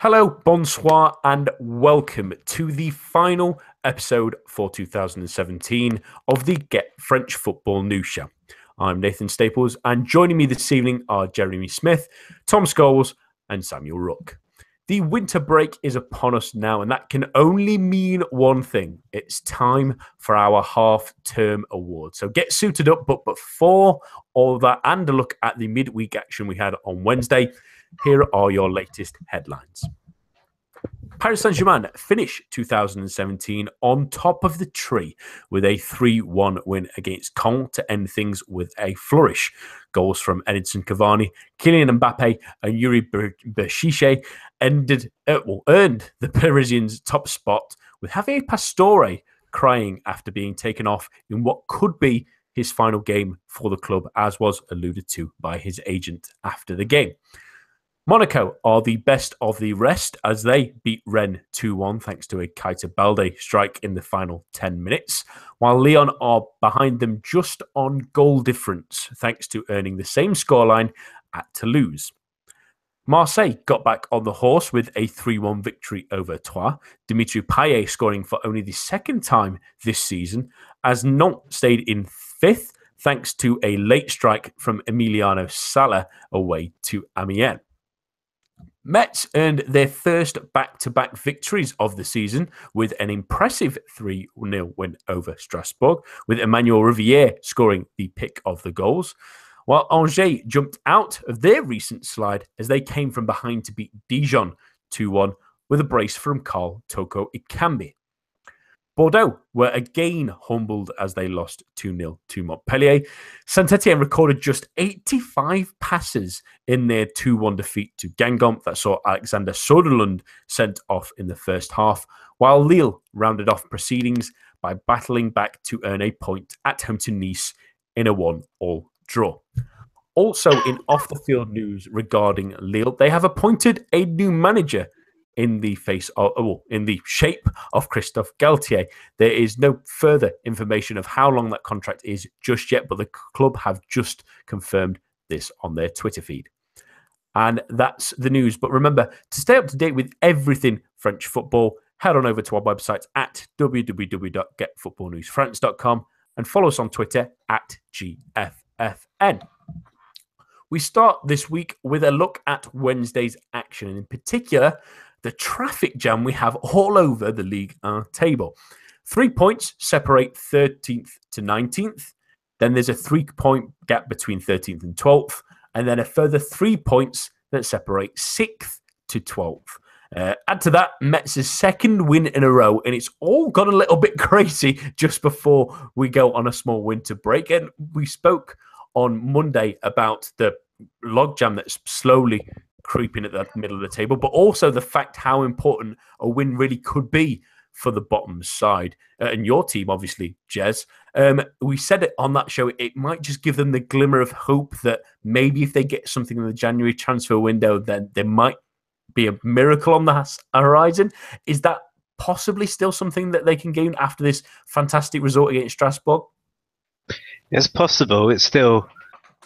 Hello, bonsoir, and welcome to the final episode for 2017 of the Get French Football News Show. I'm Nathan Staples, and joining me this evening are Jeremy Smith, Tom Scholes, and Samuel Rook. The winter break is upon us now, and that can only mean one thing it's time for our half term award. So get suited up, but before all that, and a look at the midweek action we had on Wednesday, here are your latest headlines. Paris Saint Germain finish 2017 on top of the tree with a 3 1 win against Caen to end things with a flourish. Goals from Edinson Cavani, Kylian Mbappe, and Yuri Berchiche ended, uh, well, earned the Parisians' top spot with Javier Pastore crying after being taken off in what could be his final game for the club, as was alluded to by his agent after the game. Monaco are the best of the rest as they beat Rennes 2 1 thanks to a Keita Balde strike in the final 10 minutes, while Lyon are behind them just on goal difference thanks to earning the same scoreline at Toulouse. Marseille got back on the horse with a 3 1 victory over Troyes, Dimitri Payet scoring for only the second time this season, as Nantes stayed in fifth thanks to a late strike from Emiliano Sala away to Amiens. Metz earned their first back to back victories of the season with an impressive 3 0 win over Strasbourg, with Emmanuel Riviere scoring the pick of the goals. While Angers jumped out of their recent slide as they came from behind to beat Dijon 2 1 with a brace from Karl Toko Ekambi. Bordeaux were again humbled as they lost 2 0 to Montpellier. Saint Etienne recorded just 85 passes in their 2 1 defeat to Guingamp that saw Alexander Soderlund sent off in the first half, while Lille rounded off proceedings by battling back to earn a point at home to Nice in a 1 all draw. Also, in off the field news regarding Lille, they have appointed a new manager in the face of, oh, in the shape of Christophe Galtier. There is no further information of how long that contract is just yet, but the club have just confirmed this on their Twitter feed. And that's the news. But remember, to stay up to date with everything French football, head on over to our website at www.getfootballnewsfrance.com and follow us on Twitter at GFFN. We start this week with a look at Wednesday's action, and in particular, the traffic jam we have all over the league uh, table. Three points separate 13th to 19th. Then there's a three point gap between 13th and 12th. And then a further three points that separate 6th to 12th. Uh, add to that Metz's second win in a row, and it's all got a little bit crazy just before we go on a small winter break. And we spoke on Monday about the logjam that's slowly creeping at the middle of the table, but also the fact how important a win really could be for the bottom side uh, and your team, obviously, Jez. Um, we said it on that show. It might just give them the glimmer of hope that maybe if they get something in the January transfer window, then there might be a miracle on the horizon. Is that possibly still something that they can gain after this fantastic result against Strasbourg? It's possible. It's still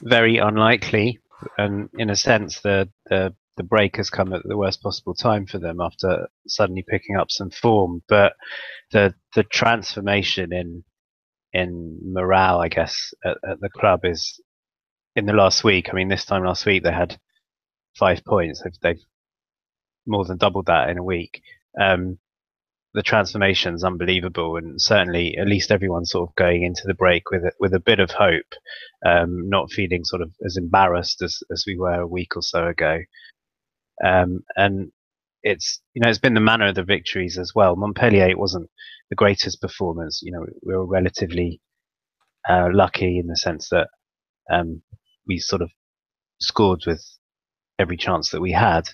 very unlikely, and in a sense, the the the break has come at the worst possible time for them after suddenly picking up some form. But the the transformation in in morale, I guess, at, at the club is in the last week. I mean, this time last week they had five points. They've, they've more than doubled that in a week. Um, the transformation is unbelievable, and certainly at least everyone's sort of going into the break with a, with a bit of hope, um, not feeling sort of as embarrassed as, as we were a week or so ago. Um, and it's you know it's been the manner of the victories as well. Montpellier it wasn't the greatest performance. You know we were relatively uh, lucky in the sense that um, we sort of scored with every chance that we had,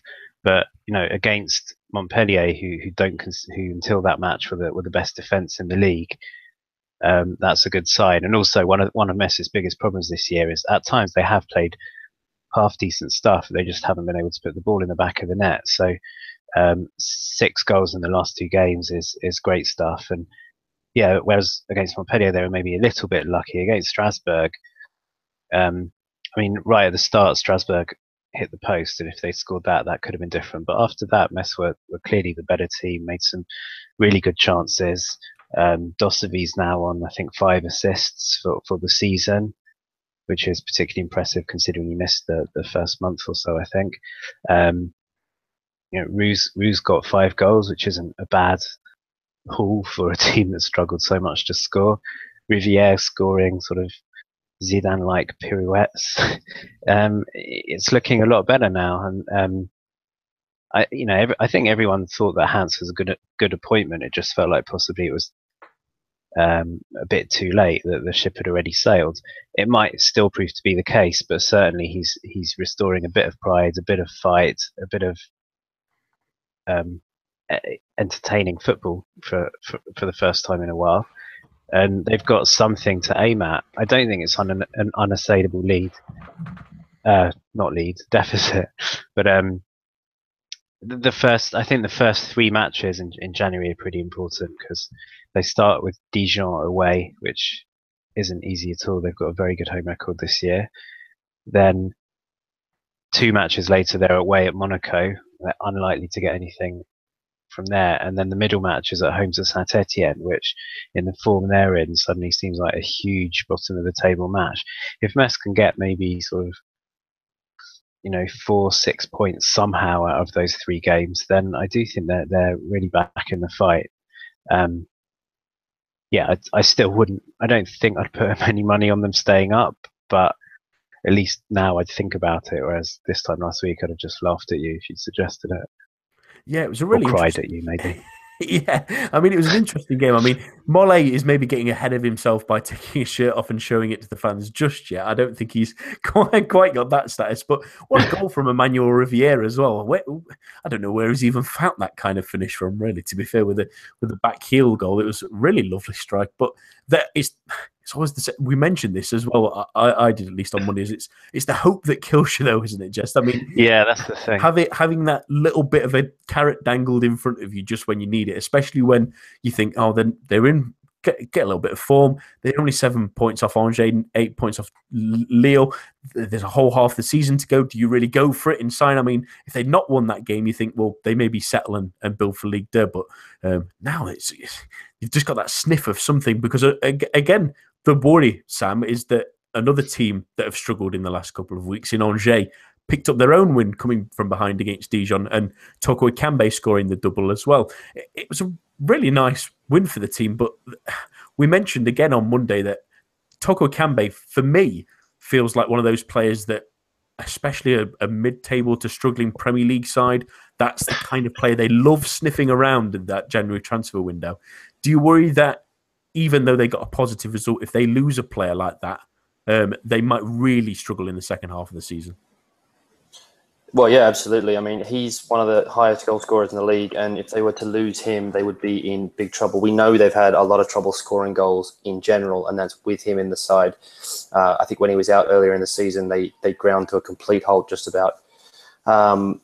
but you know against Montpellier, who who don't who until that match were the were the best defence in the league. Um, that's a good sign. And also, one of one of Metz's biggest problems this year is at times they have played half decent stuff. They just haven't been able to put the ball in the back of the net. So um, six goals in the last two games is is great stuff. And yeah, whereas against Montpellier they were maybe a little bit lucky against Strasbourg. Um, I mean, right at the start, Strasbourg hit the post, and if they scored that, that could have been different. But after that, Metz were, were clearly the better team, made some really good chances. Um, Dossevi's now on, I think, five assists for, for the season, which is particularly impressive considering he missed the, the first month or so, I think. Um, you know, Roux, Roux got five goals, which isn't a bad haul for a team that struggled so much to score. Riviere scoring sort of Zidane-like pirouettes. um, it's looking a lot better now, and um, I, you know, every, I think everyone thought that Hans was a good good appointment. It just felt like possibly it was um, a bit too late that the ship had already sailed. It might still prove to be the case, but certainly he's he's restoring a bit of pride, a bit of fight, a bit of um, entertaining football for, for for the first time in a while and they've got something to aim at. I don't think it's on an, an unassailable lead, uh, not lead deficit, but um, the, first I think the first three matches in, in January are pretty important because they start with Dijon away, which isn't easy at all. They've got a very good home record this year. Then two matches later, they're away at Monaco. They're unlikely to get anything from there. And then the middle match is at home to Saint Etienne, which in the form they're in suddenly seems like a huge bottom of the table match. If Metz can get maybe sort of you know four six points somehow out of those three games, then I do think that they're really back in the fight. Um, yeah, I, I still wouldn't. I don't think I'd put any money on them staying up, but at least now I'd think about it. Whereas this time last week, I'd have just laughed at you if you'd suggested it. Yeah, it was a really or cried at you, maybe. yeah, I mean, it was an interesting game. I mean, Mole is maybe getting ahead of himself by taking his shirt off and showing it to the fans just yet. I don't think he's quite, quite got that status. But what a goal from Emmanuel Riviere as well. Where, I don't know where he's even found that kind of finish from. Really, to be fair, with the with the back heel goal, it was a really lovely strike. But that is it's always the same. We mentioned this as well. I, I did at least on Mondays. It's it's the hope that kills you, though, isn't it? Just I mean, yeah, that's the thing. Have it having that little bit of a carrot dangled in front of you just when you need it, especially when you think, oh, then they're in get, get a little bit of form. They're only seven points off Angers, eight points off Lille. There's a whole half the season to go. Do you really go for it and sign? I mean, if they'd not won that game, you think, well, they maybe settle and, and build for League Two. But um, now it's, it's, you've just got that sniff of something because uh, again, the worry, Sam, is that another team that have struggled in the last couple of weeks in Angers picked up their own win coming from behind against Dijon and Toko Ekambi scoring the double as well. It was a really nice win for the team, but we mentioned again on Monday that Toko Ekambi, for me, feels like one of those players that, especially a, a mid table to struggling Premier League side, that's the kind of player they love sniffing around in that January transfer window. Do you worry that even though they got a positive result, if they lose a player like that, um, they might really struggle in the second half of the season. Well, yeah, absolutely. I mean, he's one of the highest goal scorers in the league, and if they were to lose him, they would be in big trouble. We know they've had a lot of trouble scoring goals in general, and that's with him in the side. Uh, I think when he was out earlier in the season, they they ground to a complete halt just about. Um,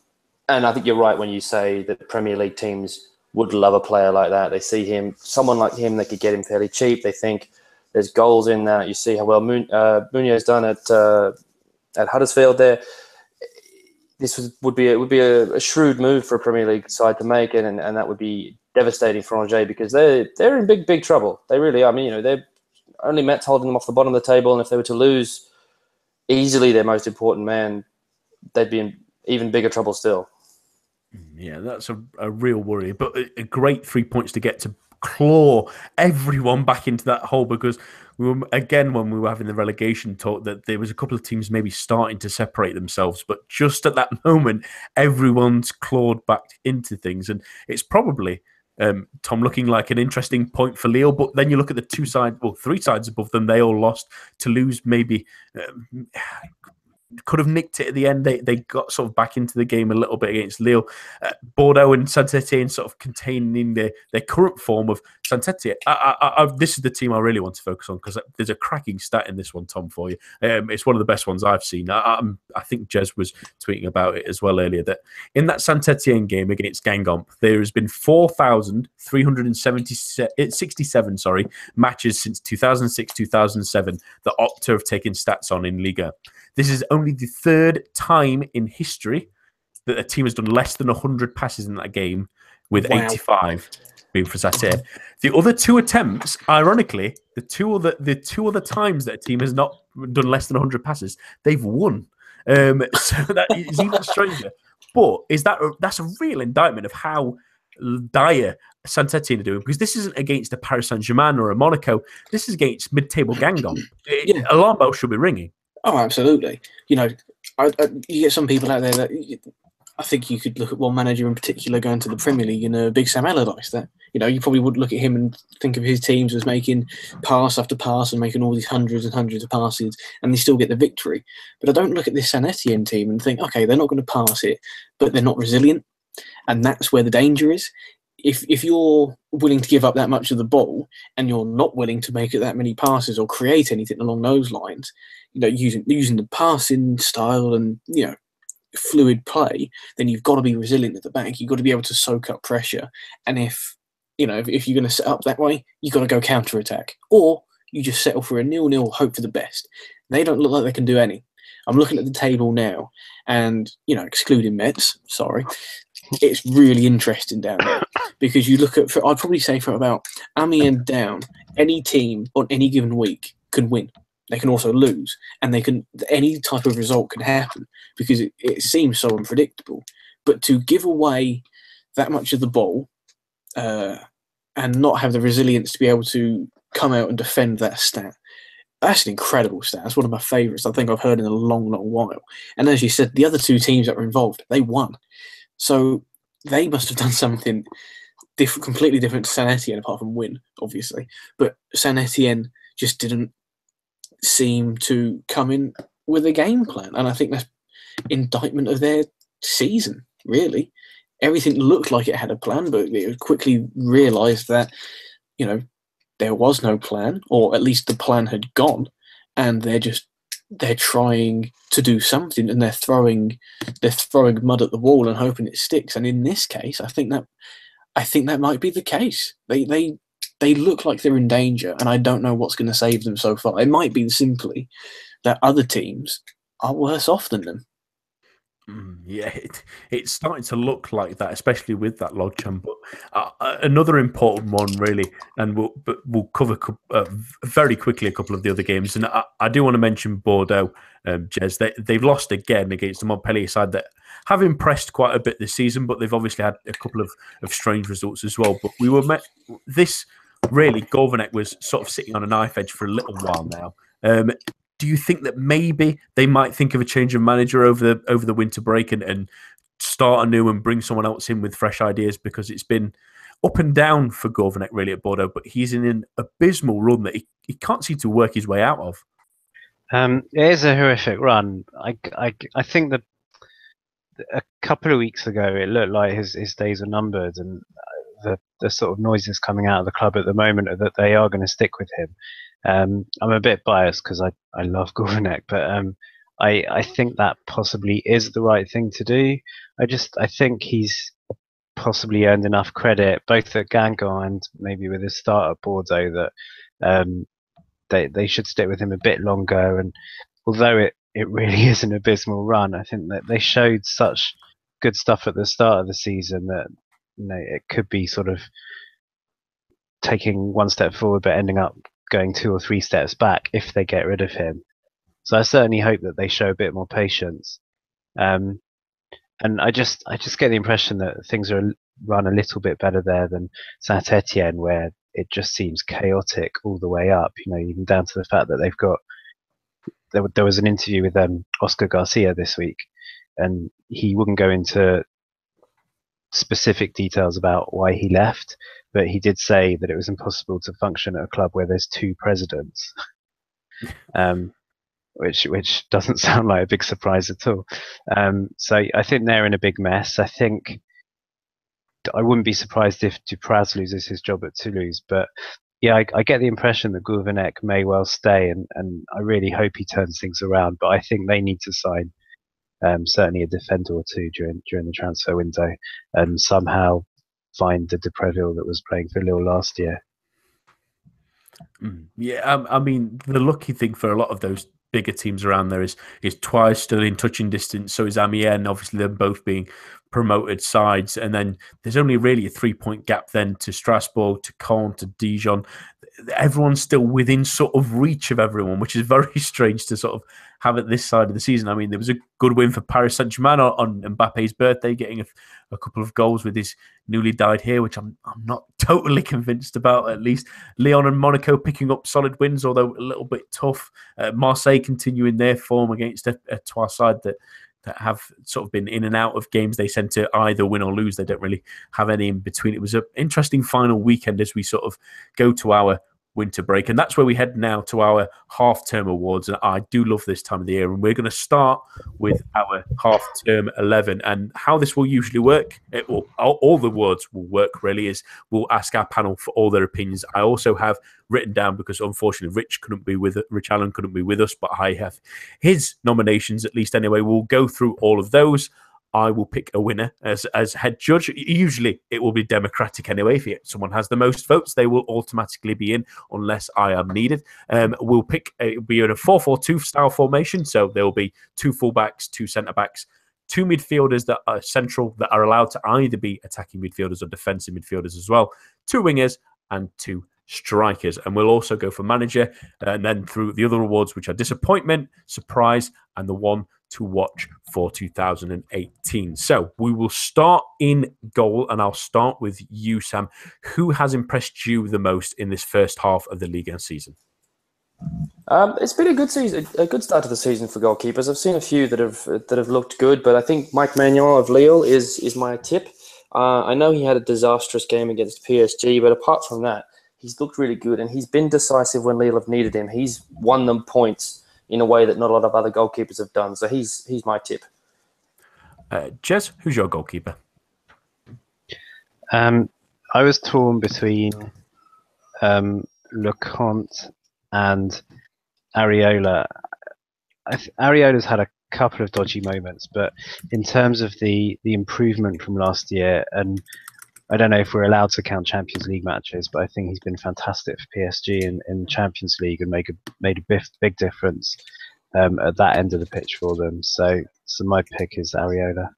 and I think you're right when you say that Premier League teams would love a player like that. They see him, someone like him, they could get him fairly cheap. They think there's goals in that. You see how well Mun- uh, Mounié done at uh, at Huddersfield there. This was, would be a, would be a, a, shrewd move for a Premier League side to make and, and that would be devastating for Angers because they're they're in big big trouble. They really are. I mean, you know, they're only Metz holding them off the bottom of the table, and if they were to lose easily their most important man, they'd be in even bigger trouble still. Yeah, that's a, a real worry, but a, a great three points to get to claw everyone back into that hole because we were, again when we were having the relegation talk that there was a couple of teams maybe starting to separate themselves but just at that moment everyone's clawed back into things and it's probably um, Tom looking like an interesting point for Leo, but then you look at the two sides, well, three sides above them, they all lost. Toulouse maybe um, could have nicked it at the end. They they got sort of back into the game a little bit against Lille. Uh, Bordeaux and Saint-Etienne sort of containing their, their current form of Saint-Etienne. I, I, I, this is the team I really want to focus on because there's a cracking stat in this one, Tom, for you. Um, it's one of the best ones I've seen. I, I think Jez was tweeting about it as well earlier that in that Saint-Etienne game against Guingamp, there has been 4,367 sorry, matches since 2006-2007 that Opta have taken stats on in Liga. This is only only the third time in history that a team has done less than 100 passes in that game, with Wow. 85 being for Saturday. The other two attempts, ironically, the two other the two other times that a team has not done less than 100 passes, they've won. Um, so that is even stranger. But is that a, that's a real indictment of how dire Saint Etienne are doing because this isn't against a Paris Saint Germain or a Monaco. This is against mid-table Guingamp. Yeah. Alarm bell should be ringing. Oh, absolutely. You know, I, I, you get some people out there that I think you could look at one manager in particular going to the Premier League you uh, know, Big Sam Allardyce. That you know, you probably would look at him and think of his teams as making pass after pass and making all these hundreds and hundreds of passes, and they still get the victory. But I don't look at this Saint Etienne team and think, okay, they're not going to pass it, but they're not resilient, and that's where the danger is. If if you're willing to give up that much of the ball and you're not willing to make it that many passes or create anything along those lines, you know, using using the passing style and you know fluid play, then you've got to be resilient at the back. You've got to be able to soak up pressure. And if you know if, if you're going to set up that way, you've got to go counter attack, or you just settle for a nil nil, hope for the best. They don't look like they can do any. I'm looking at the table now, and you know, excluding Metz, sorry, it's really interesting down there because you look at. For, I'd probably say for about Amiens down, any team on any given week can win. They can also lose, and they can any type of result can happen because it, it seems so unpredictable. But to give away that much of the ball uh, and not have the resilience to be able to come out and defend that stat, that's an incredible stat. That's one of my favourites I think I've heard in a long, long while. And as you said, the other two teams that were involved, they won. So they must have done something different, completely different to Saint Etienne, apart from win, obviously. But Saint Etienne just didn't seem to come in with a game plan, and I think that's indictment of their season. Really, everything looked like it had a plan, but it quickly realised that you know there was no plan, or at least the plan had gone, and they're just they're trying to do something and they're throwing they're throwing mud at the wall and hoping it sticks. And in this case, I think that I think that might be the case. They they they look like they're in danger, and I don't know what's going to save them so far. It might be simply that other teams are worse off than them. Mm, yeah, it, it's starting to look like that, especially with that log jam. But uh, uh, another important one, really, and we'll we'll cover uh, very quickly a couple of the other games. And I, I do want to mention Bordeaux, um, Jez. They they've lost again against the Montpellier side that have impressed quite a bit this season, but they've obviously had a couple of, of strange results as well. But we were met this really Gourvennec was sort of sitting on a knife edge for a little while now. Um, do you think that maybe they might think of a change of manager over the over the winter break and, and start anew and bring someone else in with fresh ideas because it's been up and down for Gourvennec really at Bordeaux, but he's in an abysmal run that he, he can't seem to work his way out of. Um, it is a horrific run. I, I, I think that a couple of weeks ago it looked like his, his days are numbered, and the, the sort of noises coming out of the club at the moment are that they are going to stick with him. Um, I'm a bit biased because I, I love Gourvennec, but um, I, I think that possibly is the right thing to do. I just I think he's possibly earned enough credit both at Guingamp and maybe with his start at Bordeaux that um, they they should stick with him a bit longer. And although it, it really is an abysmal run, I think that they showed such good stuff at the start of the season that you know it could be sort of taking one step forward but ending up going two or three steps back if they get rid of him. So I certainly hope that they show a bit more patience. Um, and I just I just get the impression that things are run a little bit better there than Saint Etienne, where it just seems chaotic all the way up. You know, even down to the fact that they've got there, there was an interview with um, Oscar Garcia this week, and he wouldn't go into specific details about why he left, but he did say that it was impossible to function at a club where there's two presidents. um, which which doesn't sound like a big surprise at all. Um, so I think they're in a big mess. I think I wouldn't be surprised if Dupraz loses his job at Toulouse, but yeah, I, I get the impression that Gourvennec may well stay, and, and I really hope he turns things around. But I think they need to sign um, certainly a defender or two during during the transfer window, and somehow find the de Préville that was playing for Lille last year. Mm. Yeah, um, I mean, the lucky thing for a lot of those bigger teams around there. Is is Troyes still in touching distance? So is Amiens. Obviously, them both being promoted sides, and then there's only really a three point gap then to Strasbourg, to Caen, to Dijon. Everyone's still within sort of reach of everyone, which is very strange to sort of have at this side of the season. I mean, there was a good win for Paris Saint Germain on, on Mbappe's birthday, getting a, a, couple of goals with his newly dyed hair, which I'm I'm not totally convinced about. At least Lyon and Monaco picking up solid wins, although a little bit tough. Uh, Marseille continuing their form against a, a Troyes side that that have sort of been in and out of games they send to either win or lose. They don't really have any in between. It was an interesting final weekend as we sort of go to our winter break. And that's where we head now to our half term awards. And I do love this time of the year. And we're going to start with our half term 11. And how this will usually work, it will, all, all the awards will work really, is we'll ask our panel for all their opinions. I also have written down because unfortunately Rich couldn't be with Rich Allen couldn't be with us, but I have his nominations at least anyway. We'll go through all of those. I will pick a winner as as head judge. Usually, it will be democratic anyway. If someone has the most votes, they will automatically be in unless I am needed. Um, we'll pick a, be in a four-four-two style formation, so there will be two fullbacks, two centre backs, two midfielders that are central that are allowed to either be attacking midfielders or defensive midfielders as well, two wingers and two strikers. And we'll also go for manager and then through the other awards, which are disappointment, surprise, and the one to watch for 2018. So we will start in goal, and I'll start with you, Sam. Who has impressed you the most in this first half of the league and season? Um, it's been a good season, a good start to the season for goalkeepers. I've seen a few that have that have looked good, but I think Mike Maignan of Lille is is my tip. Uh, I know he had a disastrous game against PSG, but apart from that, he's looked really good and he's been decisive when Lille have needed him. He's won them points in a way that not a lot of other goalkeepers have done. So he's he's my tip. Uh, Jez, who's your goalkeeper? Um, I was torn between um, Lecomte and Areola. Th- Areola's had a couple of dodgy moments, but in terms of the the improvement from last year and I don't know if we're allowed to count Champions League matches, but I think he's been fantastic for PSG in, in Champions League and make a, made a big, big difference um, at that end of the pitch for them. So, so my pick is Areola.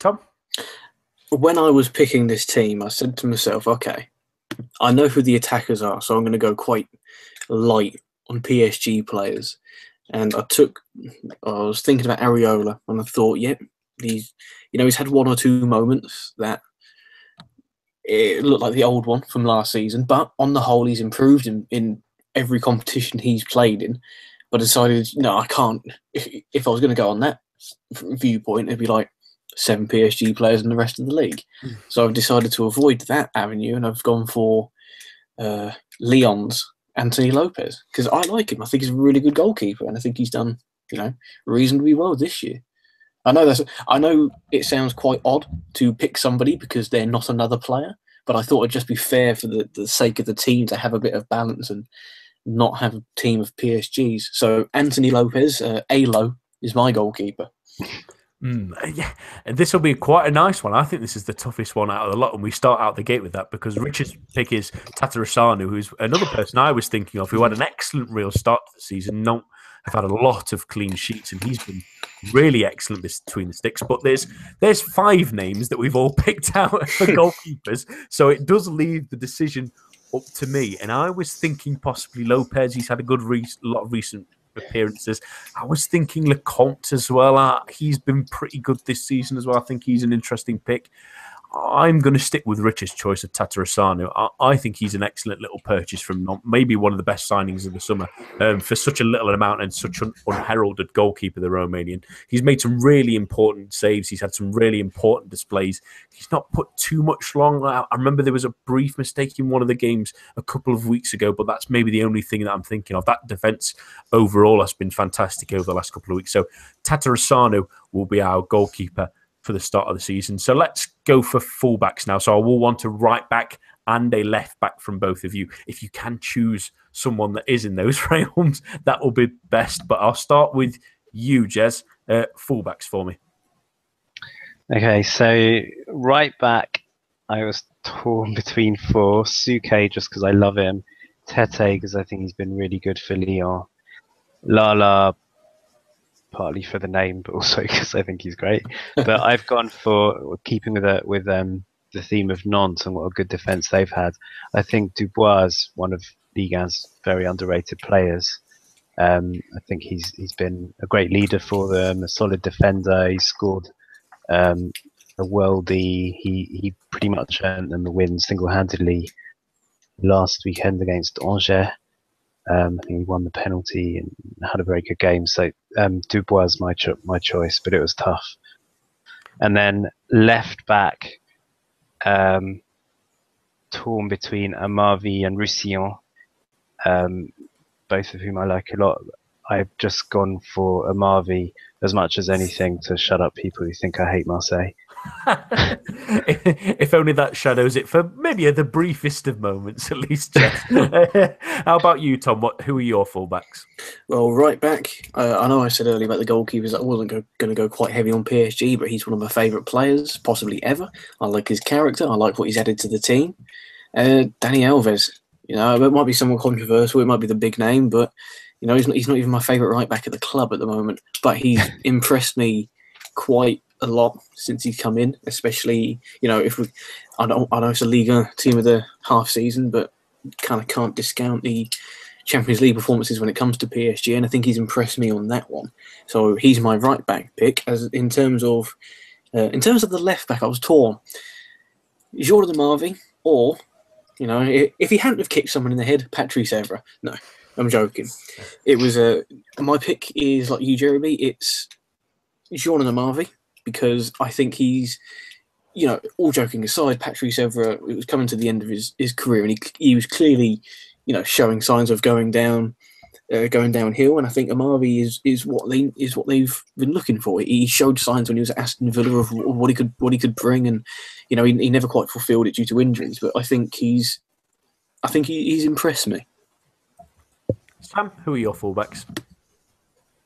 Tom? When I was picking this team, I said to myself, okay, I know who the attackers are, so I'm going to go quite light on PSG players. And I took, I was thinking about Areola, and I thought, yep, he's, you know, he's had one or two moments that it looked like the old one from last season, but on the whole, he's improved in, in every competition he's played in. But decided, no, I can't. If, if I was going to go on that viewpoint, it'd be like seven PSG players in the rest of the league. Mm. So I've decided to avoid that avenue, and I've gone for uh, Lyon's Anthony Lopes because I like him. I think he's a really good goalkeeper, and I think he's done, you know, reasonably well this year. I know that's. I know it sounds quite odd to pick somebody because they're not another player, but I thought it'd just be fair for the, the sake of the team to have a bit of balance and not have a team of PSGs. So Anthony Lopes, uh, Alo, is my goalkeeper. Mm, yeah, and this will be quite a nice one. I think this is the toughest one out of the lot, and we start out the gate with that because Richard's pick is Tatarusanu, who's another person I was thinking of, who had an excellent real start to the season. Not have had a lot of clean sheets, and he's been really excellent between the sticks. But there's there's five names that we've all picked out for goalkeepers, so it does leave the decision up to me. And I was thinking possibly Lopes. He's had a good re- lot of recent appearances. I was thinking Lecomte as well. Uh, he's been pretty good this season as well. I think he's an interesting pick. I'm going to stick with Richard's choice of Tatarusanu. I, I, think he's an excellent little purchase from maybe one of the best signings of the summer um, for such a little amount and such an unheralded goalkeeper, the Romanian. He's made some really important saves. He's had some really important displays. He's not put too much long. I, I remember there was a brief mistake in one of the games a couple of weeks ago, but that's maybe the only thing that I'm thinking of. That defence overall has been fantastic over the last couple of weeks. So Tatarusanu will be our goalkeeper for the start of the season. So let's go for fullbacks now. So I will want a right back and a left back from both of you. If you can choose someone that is in those realms, that will be best. But I'll start with you, Jez. Uh, fullbacks for me. Okay, so right back, I was torn between four. Souquet, just because I love him. Tete, because I think he's been really good for Lyon. Lala, partly for the name, but also because I think he's great. But I've gone for keeping with it with um, the theme of Nantes and what a good defence they've had. I think Dubois is one of Ligue 1's very underrated players. Um, I think he's he's been a great leader for them, a solid defender. He scored um, a worldie. He he pretty much earned them the win single-handedly last weekend against Angers. Um, I think he won the penalty and had a very good game. So um, Dubois was my cho- my choice, but it was tough. And then left back, um, torn between Amavi and Roussillon, um, both of whom I like a lot. I've just gone for Amavi as much as anything to shut up people who think I hate Marseille. if only that shadows it for maybe the briefest of moments, at least. How about you, Tom? What? Who are your fullbacks? Well, right back, uh, I know I said earlier about the goalkeepers. I wasn't going to go quite heavy on PSG, but he's one of my favourite players, possibly ever. I like his character. I like what he's added to the team. Uh, Dani Alves. You know, it might be somewhat controversial. It might be the big name, but you know, he's not, he's not even my favourite right back at the club at the moment. But he's impressed me quite a lot since he's come in, especially you know if we, I don't I know it's a Liga team of the half season, but kind of can't discount the Champions League performances when it comes to PSG, and I think he's impressed me on that one. So he's my right back pick. As in terms of uh, in terms of the left back, I was torn. Jordan Amavi, or you know, if he hadn't have kicked someone in the head, Patrice Evra. No, I'm joking. It was a my pick is like you, Jeremy. It's Jordan Amavi because I think he's, you know, all joking aside, Patrice Evra it was coming to the end of his, his career and he, he was clearly, you know, showing signs of going down, uh, going downhill. And I think Amavi is is what they is what they've been looking for. He showed signs when he was at Aston Villa of what he could what he could bring, and you know, he, he never quite fulfilled it due to injuries. But I think he's, I think he, he's impressed me. Sam, who are your fullbacks?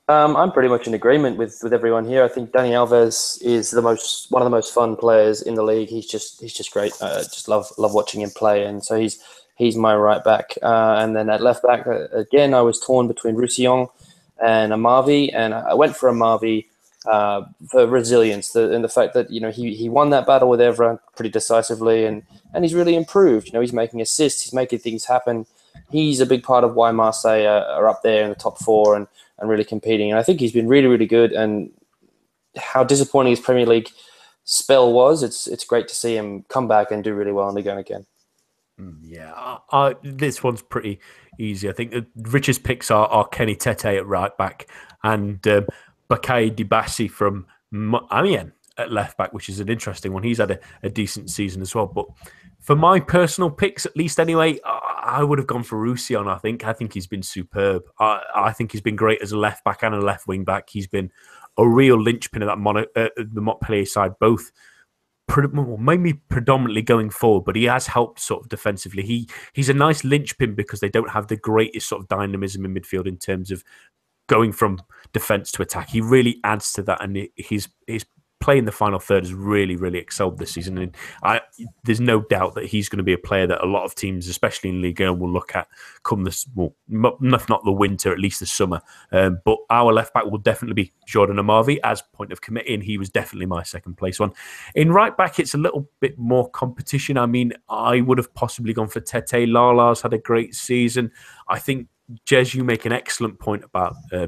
Um, I'm pretty much in agreement with, with everyone here. I think Dani Alves is the most one of the most fun players in the league. He's just he's just great. Uh, just love love watching him play, and so he's he's my right back. Uh, and then at left back uh, again, I was torn between Roussillon and Amavi, and I went for Amavi uh, for resilience the, and the fact that you know he, he won that battle with Evra pretty decisively, and and he's really improved. You know, he's making assists, he's making things happen. He's a big part of why Marseille are, up there in the top four and and really competing. And I think he's been really, really good. And how disappointing his Premier League spell was, it's it's great to see him come back and do really well in the game again. Mm, yeah, uh, this one's pretty easy. I think the richest picks are, are Kenny Tete at right back and um, Bakaye Dibassy from Amiens at left back, which is an interesting one. He's had a, a decent season as well. But for my personal picks, at least anyway, I would have gone for Roussillon. I think I think he's been superb. I, I think he's been great as a left back and a left wing back. He's been a real linchpin of that mono, uh, the Montpellier side, both mainly predominantly going forward, but he has helped sort of defensively. He he's a nice linchpin because they don't have the greatest sort of dynamism in midfield in terms of going from defense to attack. He really adds to that, and his his playing the final third has really, really excelled this season. And I, there's no doubt that he's going to be a player that a lot of teams, especially in Ligue 1, will look at come this, well, if not the winter, at least the summer. Um, but our left back will definitely be Jordan Amavi as point of committing. He was definitely my second place one. In right back, it's a little bit more competition. I mean, I would have possibly gone for Tete. Lala's had a great season. I think, Jez, you make an excellent point about uh,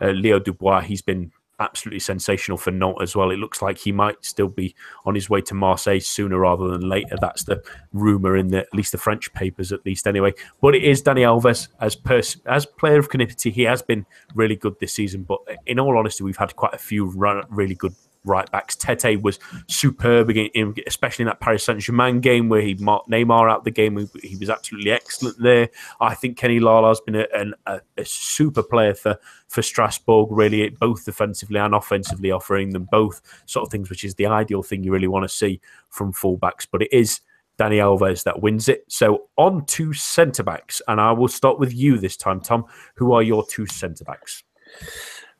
uh, Leo Dubois. He's been absolutely sensational for Nantes as well. It looks like he might still be on his way to Marseille sooner rather than later. That's the rumor in the at least the French papers, at least anyway. But it is Dani Alves as pers- as player of community. He has been really good this season. But in all honesty, we've had quite a few run, really good right backs. Tete was superb, in, especially in that Paris Saint Germain game where he marked Neymar out the game. He was absolutely excellent there. I think Kenny Lala's been a, a, a, super player for, for Strasbourg, really, both defensively and offensively, offering them both sort of things, which is the ideal thing you really want to see from fullbacks. But it is Dani Alves that wins it. So on to centre backs, and I will start with you this time, Tom. Who are your two centre backs?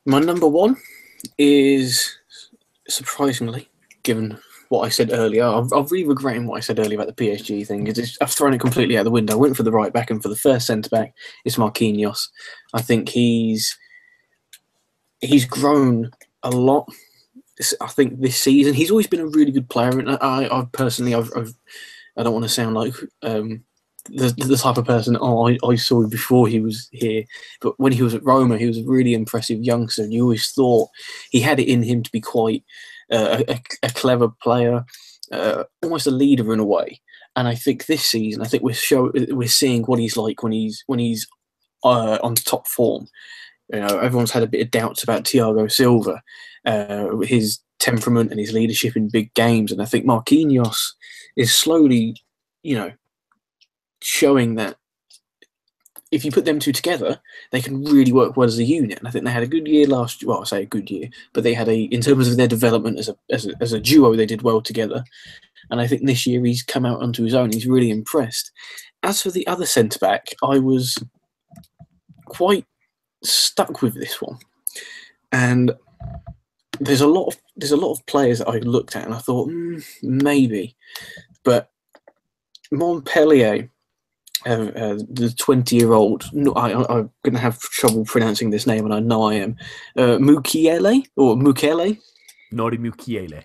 My number one is surprisingly, given what I said earlier, I'm, I'm really regretting what I said earlier about the PSG thing. It's, I've thrown it completely out the window. I went for the right back, and for the first centre back, it's Marquinhos. I think he's he's grown a lot. I think this season he's always been a really good player, and I, I personally, I've, I've, I don't want to sound like um, the the type of person oh I, I saw before he was here, but when he was at Roma, he was a really impressive youngster, and you always thought he had it in him to be quite uh, a, a clever player, uh, almost a leader in a way. And I think this season, I think we're show we're seeing what he's like when he's when he's uh, on top form. You know, everyone's had a bit of doubts about Thiago Silva, uh, his temperament and his leadership in big games, and I think Marquinhos is slowly, you know, showing that if you put them two together, they can really work well as a unit. And I think they had a good year last year. Well, I say a good year, but they had a in terms of their development as a as a, as a duo, they did well together. And I think this year he's come out onto his own. He's really impressed. As for the other centre back, I was quite stuck with this one, and there's a lot of there's a lot of players that I looked at and I thought mm, maybe, but Montpellier, uh, uh, the 20 year old, I, I'm going to have trouble pronouncing this name, and I know I am. Uh, Mukiele or Mukele. Nordi Mukiele.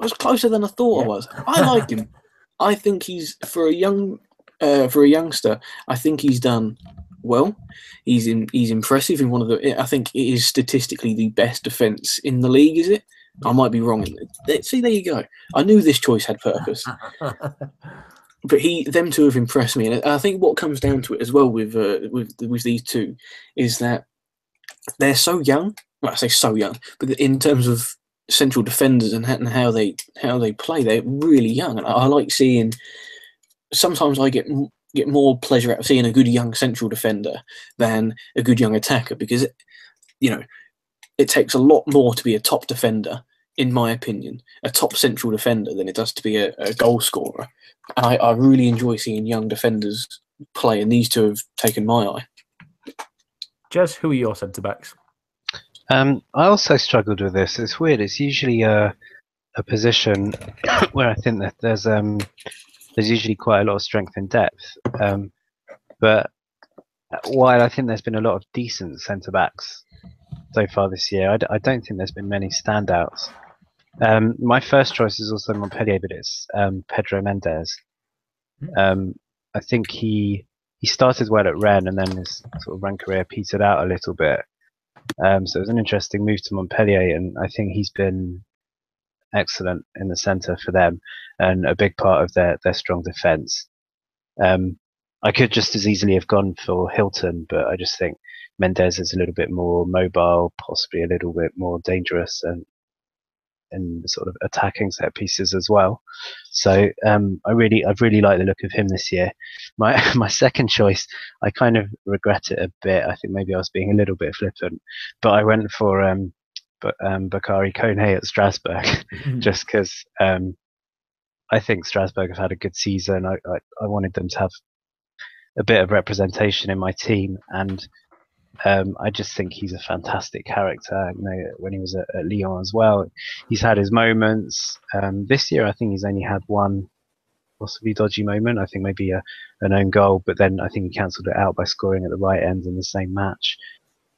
I was closer than I thought I was. I like him. I think he's for a young uh, for a youngster. I think he's done well. He's in, he's impressive in one of the. I think it is statistically the best defense in the league. Is it? I might be wrong. See, there you go. I knew this choice had purpose, but he them two have impressed me, and I think what comes down to it as well with uh, with with these two is that they're so young. Well, I say so young, but in terms of central defenders and, how they how they play, they're really young, and I, I like seeing. Sometimes I get get more pleasure out of seeing a good young central defender than a good young attacker because, it, you know, it takes a lot more to be a top defender, in my opinion, a top central defender than it does to be a, a goal scorer. And I, I really enjoy seeing young defenders play, and these two have taken my eye. Jez, who are your centre backs? Um, I also struggled with this. It's weird. It's usually a a position where I think that there's um there's usually quite a lot of strength and depth. Um, but while I think there's been a lot of decent centre backs so far this year, I, d- I don't think there's been many standouts. Um, my first choice is also Montpellier, but it's um, Pedro Mendes. Hmm. Um, I think he he started well at Rennes and then his sort of run career petered out a little bit. Um, so it was an interesting move to Montpellier, and I think he's been excellent in the centre for them and a big part of their, their strong defence. Um, I could just as easily have gone for Hilton, but I just think Mendes is a little bit more mobile, possibly a little bit more dangerous, and in sort of attacking set pieces as well. So um, I really, I've really liked the look of him this year. My my second choice, I kind of regret it a bit. I think maybe I was being a little bit flippant, but I went for um, but um, Bakary Kone at Strasbourg just because um, I think Strasbourg have had a good season. I, I, I wanted them to have a bit of representation in my team, and um, I just think he's a fantastic character. You know, when he was at, at Lyon as well, he's had his moments. Um, this year, I think he's only had one possibly dodgy moment. I think maybe a, an own goal, but then I think he cancelled it out by scoring at the right end in the same match.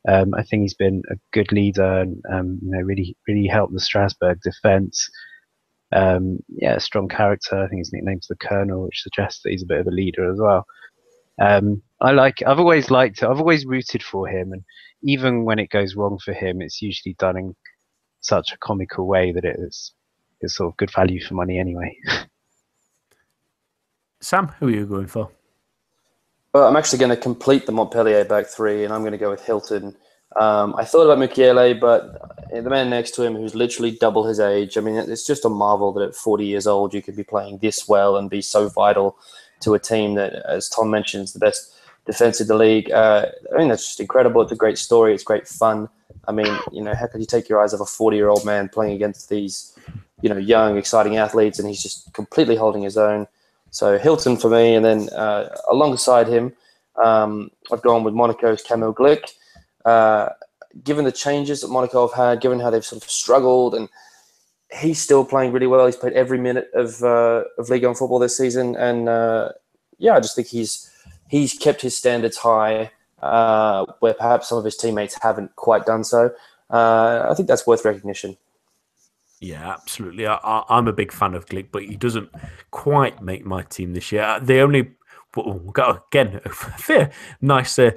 Um, I think he's been a good leader and um, you know really really helped the Strasbourg defence. Um, yeah, a strong character. I think his nickname's the Colonel, which suggests that he's a bit of a leader as well. Um, I like. I've always liked it. I've always rooted for him, and even when it goes wrong for him, it's usually done in such a comical way that it is is sort of good value for money anyway. Sam, who are you going for? Well, I'm actually going to complete the Montpellier back three, and I'm going to go with Hilton. Um, I thought about Mukiele, but the man next to him, who's literally double his age, I mean, it's just a marvel that at 40 years old you could be playing this well and be so vital to a team that, as Tom mentioned, is the best defense in the league. Uh, I mean, that's just incredible. It's a great story. It's great fun. I mean, you know, how could you take your eyes off a 40 year old man playing against these, you know, young, exciting athletes, and he's just completely holding his own. So Hilton for me, and then uh, alongside him, um, I've gone with Monaco's Kamil Glik. Uh, given the changes that Monaco have had, given how they've sort of struggled, and he's still playing really well. He's played every minute of uh, of League 1 football this season, and uh, yeah, I just think he's he's kept his standards high, uh, where perhaps some of his teammates haven't quite done so. uh, I think that's worth recognition. Yeah, absolutely. I, am a big fan of Glik, but he doesn't quite make my team this year. The only, again, nice uh,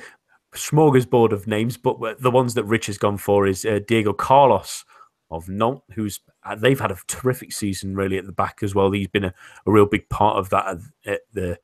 smorgasbord of names, but the ones that Rich has gone for is uh, Diego Carlos of Nantes, who's uh, they've had a terrific season really at the back as well. He's been a, a real big part of that at the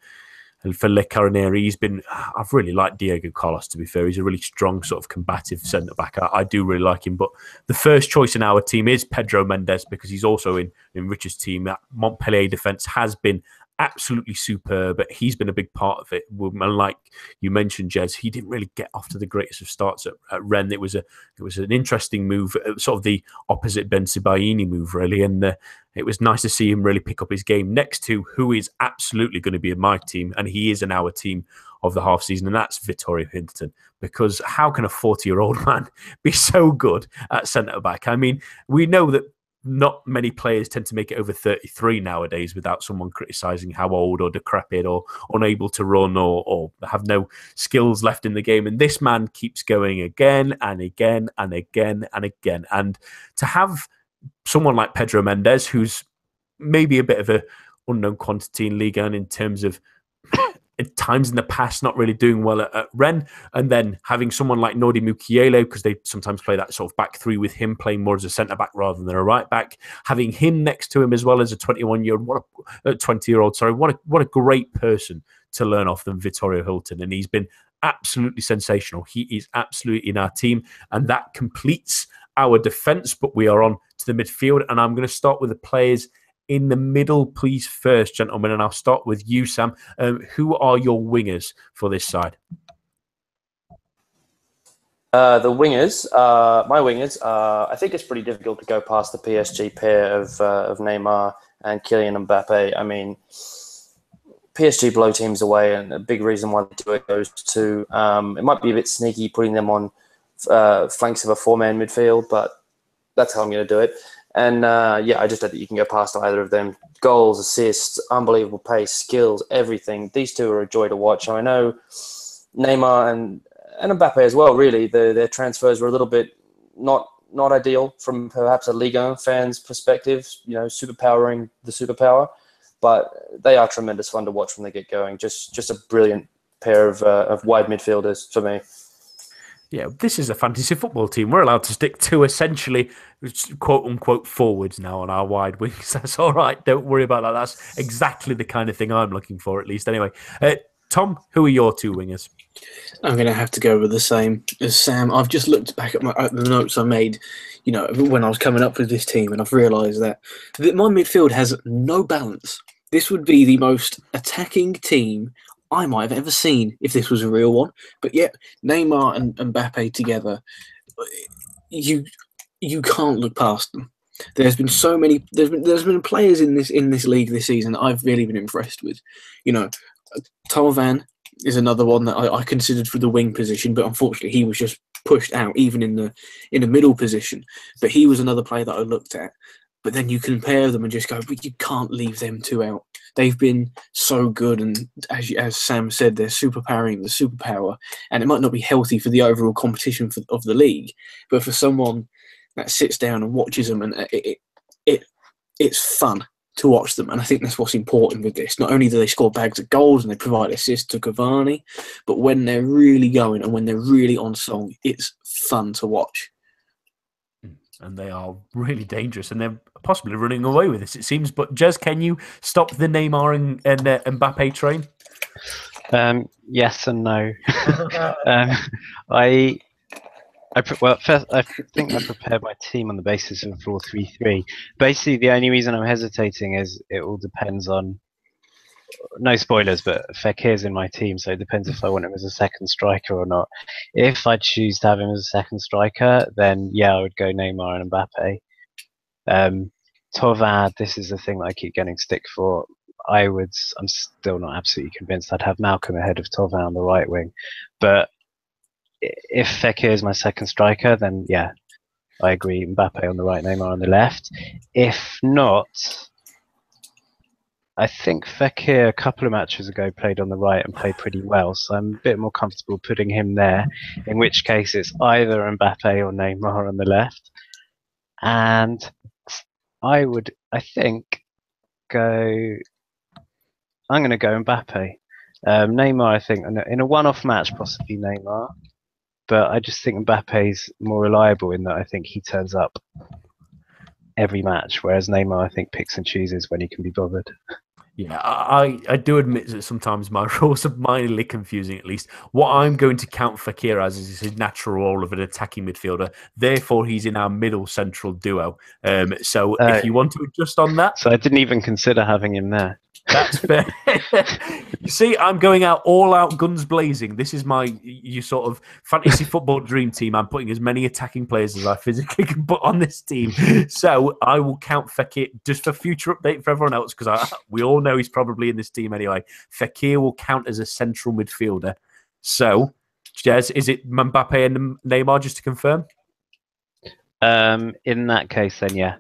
and for Le Carnerie, he's been. I've really liked Diego Carlos. To be fair, he's a really strong sort of combative centre back. I, I, do really like him. But the first choice in our team is Pedro Mendes because he's also in in Rich's team. That Montpellier defence has been absolutely superb. But he's been a big part of it. And like you mentioned, Jez, he didn't really get off to the greatest of starts at, at Rennes. It was a it was an interesting move, uh, sort of the opposite Bensebaini move, really. And uh, it was nice to see him really pick up his game next to who is absolutely going to be in my team, and he is in our team of the half season, and that's Vitorino Hilton. Because how can a 40 year old man be so good at centre back? I mean, we know that not many players tend to make it over 33 nowadays without someone criticizing how old or decrepit or unable to run or, or have no skills left in the game. And this man keeps going again and again and again and again. And to have someone like Pedro Mendes, who's maybe a bit of a unknown quantity in Liga and in terms of at times in the past not really doing well at, at Rennes, and then having someone like Nordi Mukiele, because they sometimes play that sort of back three with him playing more as a centre back rather than a right back, having him next to him as well as a 21 year old, what a uh, 20 year old, sorry, what a what a great person to learn off than Vitorino Hilton, and he's been absolutely sensational. He is absolutely in our team, and that completes our defence. But we are on to the midfield, and I'm going to start with the players in the middle, please, first, gentlemen. And I'll start with you, Sam. Um, who are your wingers for this side? Uh, the wingers, uh, my wingers, uh, I think it's pretty difficult to go past the PSG pair of, uh, of Neymar and Kylian Mbappe. I mean, PSG blow teams away, and a big reason why they do it goes to um, it might be a bit sneaky putting them on uh, flanks of a four man midfield, but that's how I'm going to do it. And uh, yeah, I just don't think you can go past either of them. Goals, assists, unbelievable pace, skills, everything. These two are a joy to watch. I know Neymar and and Mbappe as well. Really, the, their transfers were a little bit not not ideal from perhaps a Liga fan's perspective. You know, superpowering the superpower, but they are tremendous fun to watch when they get going. Just just a brilliant pair of uh, of wide midfielders for me yeah, this is a fantasy football team. We're allowed to stick to essentially quote unquote forwards now on our wide wings. That's all right. Don't worry about that. That's exactly the kind of thing I'm looking for, at least. Anyway, uh, Tom, who are your two wingers? I'm going to have to go with the same as Sam. I've just looked back at, my, at the notes I made, you know, when I was coming up with this team, and I've realised that, that my midfield has no balance. This would be the most attacking team I might have ever seen if this was a real one. But yet, Neymar and, and Mbappe together, you you can't look past them. There's been so many. There's been there's been players in this in this league this season that I've really been impressed with. You know, Thauvin is another one that I, I considered for the wing position, but unfortunately he was just pushed out even in the in the middle position. But he was another player that I looked at. But then you compare them and just go, but you can't leave them two out they've been so good, and as as Sam said, they're superpowering the superpower, and it might not be healthy for the overall competition for, of the league, but for someone that sits down and watches them, and it, it, it it's fun to watch them. And I think that's what's important with this. Not only do they score bags of goals and they provide assists to Cavani, but when they're really going and when they're really on song, it's fun to watch mm, and they are really dangerous, and they're possibly running away with this. It seems. But Jez, can you stop the Neymar and, and uh, Mbappe train? Um, yes and no. um, I, I well, first I think I prepared my team on the basis of four three three. Basically, the only reason I'm hesitating is it all depends on no spoilers, but Fekir's in my team, so it depends if I want him as a second striker or not. If I choose to have him as a second striker, then yeah, I would go Neymar and Mbappe. Um, Thauvin, this is the thing that I keep getting stick for. I would, I'm still not absolutely convinced I'd have Malcom ahead of Thauvin on the right wing, but if Fekir is my second striker, then yeah, I agree. Mbappe on the right, Neymar on the left. If not, I think Fekir a couple of matches ago played on the right and played pretty well, so I'm a bit more comfortable putting him there. In which case, it's either Mbappe or Neymar on the left, and I would, I think, go. I'm going to go Mbappe. Um, Neymar, I think, in a, one-off match, possibly Neymar, but I just think Mbappe's more reliable in that I think he turns up every match, whereas Neymar, I think, picks and chooses when he can be bothered. Yeah, I, I do admit that sometimes my rules are mildly confusing, at least. What I'm going to count Fekir as is his natural role of an attacking midfielder. Therefore, he's in our middle central duo. Um, so Uh, if you want to adjust on that, So I didn't even consider having him there. that's fair. you see, I'm going out all out guns blazing. This is my you sort of fantasy football dream team. I'm putting as many attacking players as I physically can put on this team. So I will count Fekir just for future update for everyone else because we all know he's probably in this team anyway. Fekir will count as a central midfielder. So, Jez, is it Mbappe and Neymar just to confirm? Um, in that case, then yeah.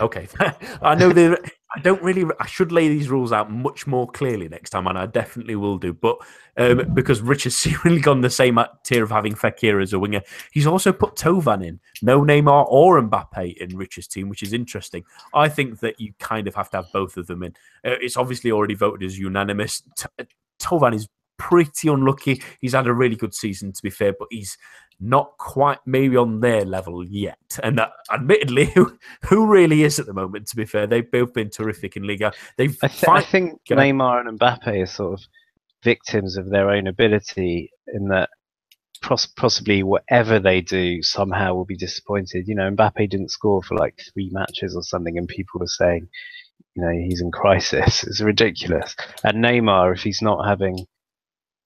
Okay. I know there. I don't really. I should lay these rules out much more clearly next time, and I definitely will do. But um, because Rich has seemingly gone the same tier of having Fekir as a winger, he's also put Thauvin in, no Neymar or Mbappe in Rich's team, which is interesting. I think that you kind of have to have both of them in. Uh, it's obviously already voted as unanimous. T- Thauvin is pretty unlucky. He's had a really good season, to be fair, but he's not quite maybe on their level yet. And uh, admittedly, who, who really is at the moment, to be fair? They've both been terrific in Liga. They've I, th- I think Go on. Neymar and Mbappe are sort of victims of their own ability in that pos- possibly whatever they do somehow will be disappointed. You know, Mbappe didn't score for like three matches or something, and people were saying, you know, he's in crisis. It's ridiculous. And Neymar, if he's not having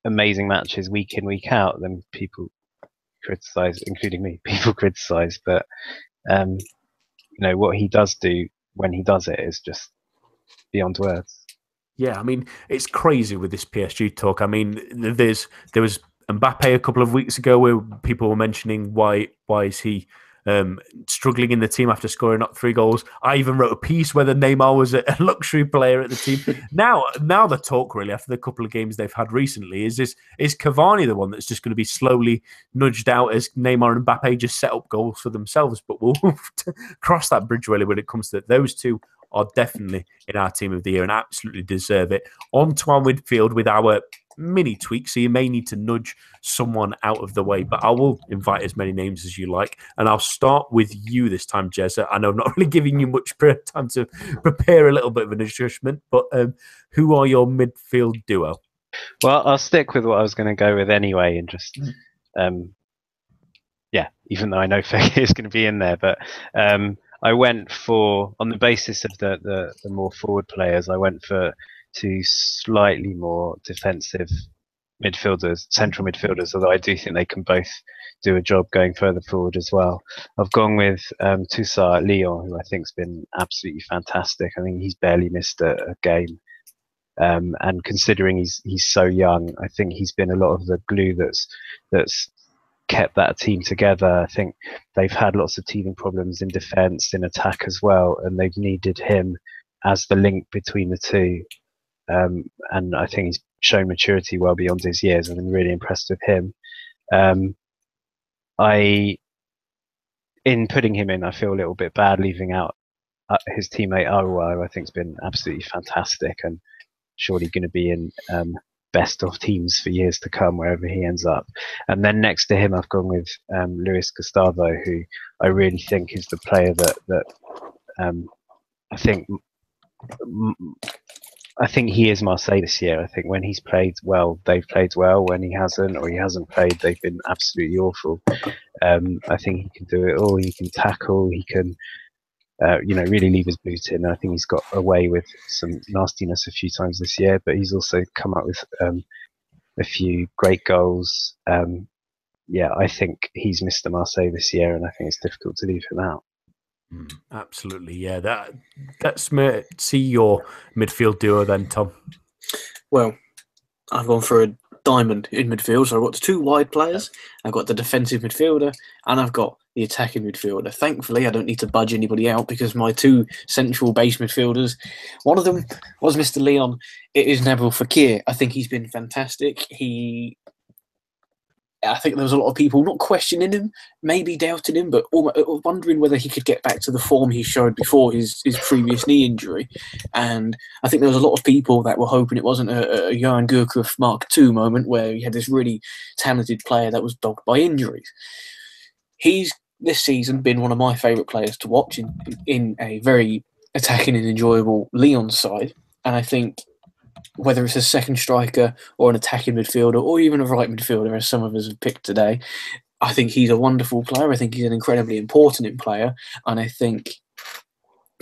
amazing matches week in week out, then people criticize, including me. People criticize, but um, you know what he does do when he does it is just beyond words. Yeah, I mean, it's crazy with this PSG talk. I mean, there's there was Mbappe a couple of weeks ago where people were mentioning why why is he um, struggling in the team after scoring up three goals. I even wrote a piece whether Neymar was a luxury player at the team. now, now the talk really after the couple of games they've had recently is this is Cavani the one that's just going to be slowly nudged out as Neymar and Mbappe just set up goals for themselves. But we'll cross that bridge really when it comes to that. those two are definitely in our team of the year and absolutely deserve it. On to our midfield with our mini tweak, so you may need to nudge someone out of the way, but I will invite as many names as you like. And I'll start with you this time, Jezza. I know I'm not really giving you much time to prepare a little bit of an adjustment, but um, who are your midfield duo? Well, I'll stick with what I was going to go with anyway, and just um, yeah, even though I know Fekir is going to be in there, but um, I went for on the basis of the, the the more forward players. I went for two slightly more defensive midfielders, central midfielders. Although I do think they can both do a job going further forward as well. I've gone with um, Tousart Lyon, who I think's been absolutely fantastic. I think he's barely missed a, a game. Um, and considering he's he's so young, I think he's been a lot of the glue that's that's kept that team together. I think they've had lots of teething problems in defence, in attack as well, and they've needed him as the link between the two. Um, and I think he's shown maturity well beyond his years. And I've been really impressed with him. Um, I, in putting him in, I feel a little bit bad leaving out uh, his teammate Aouar, who I think has been absolutely fantastic and surely going to be in um, best of teams for years to come wherever he ends up. And then next to him, I've gone with um, Luis Gustavo, who I really think is the player that that um, I think. m- I think he is Marseille this year. I think when he's played well, they've played well. When he hasn't, or he hasn't played, they've been absolutely awful. Um, I think he can do it all. He can tackle. He can, uh, you know, really leave his boot in. I think he's got away with some nastiness a few times this year, but he's also come up with um, a few great goals. Um, yeah, I think he's Mr. Marseille this year, and I think it's difficult to leave him out. Mm, absolutely, yeah. That let's me see your midfield duo then, Tom. Well, I've gone for a diamond in midfield. So I've got the two wide players, I've got the defensive midfielder, and I've got the attacking midfielder. Thankfully, I don't need to budge anybody out because my two central base midfielders, one of them was Mr. Lyon. It is Nabil Fekir. I think he's been fantastic. He I think there was a lot of people not questioning him, maybe doubting him, but uh, wondering whether he could get back to the form he showed before his, his previous knee injury. And I think there was a lot of people that were hoping it wasn't a, a Yoann Gourcuff Mark II moment where he had this really talented player that was dogged by injuries. He's this season been one of my favourite players to watch in, in a very attacking and enjoyable Lyon side. And I think whether it's a second striker or an attacking midfielder or even a right midfielder, as some of us have picked today, I think he's a wonderful player. I think he's an incredibly important player, and I think,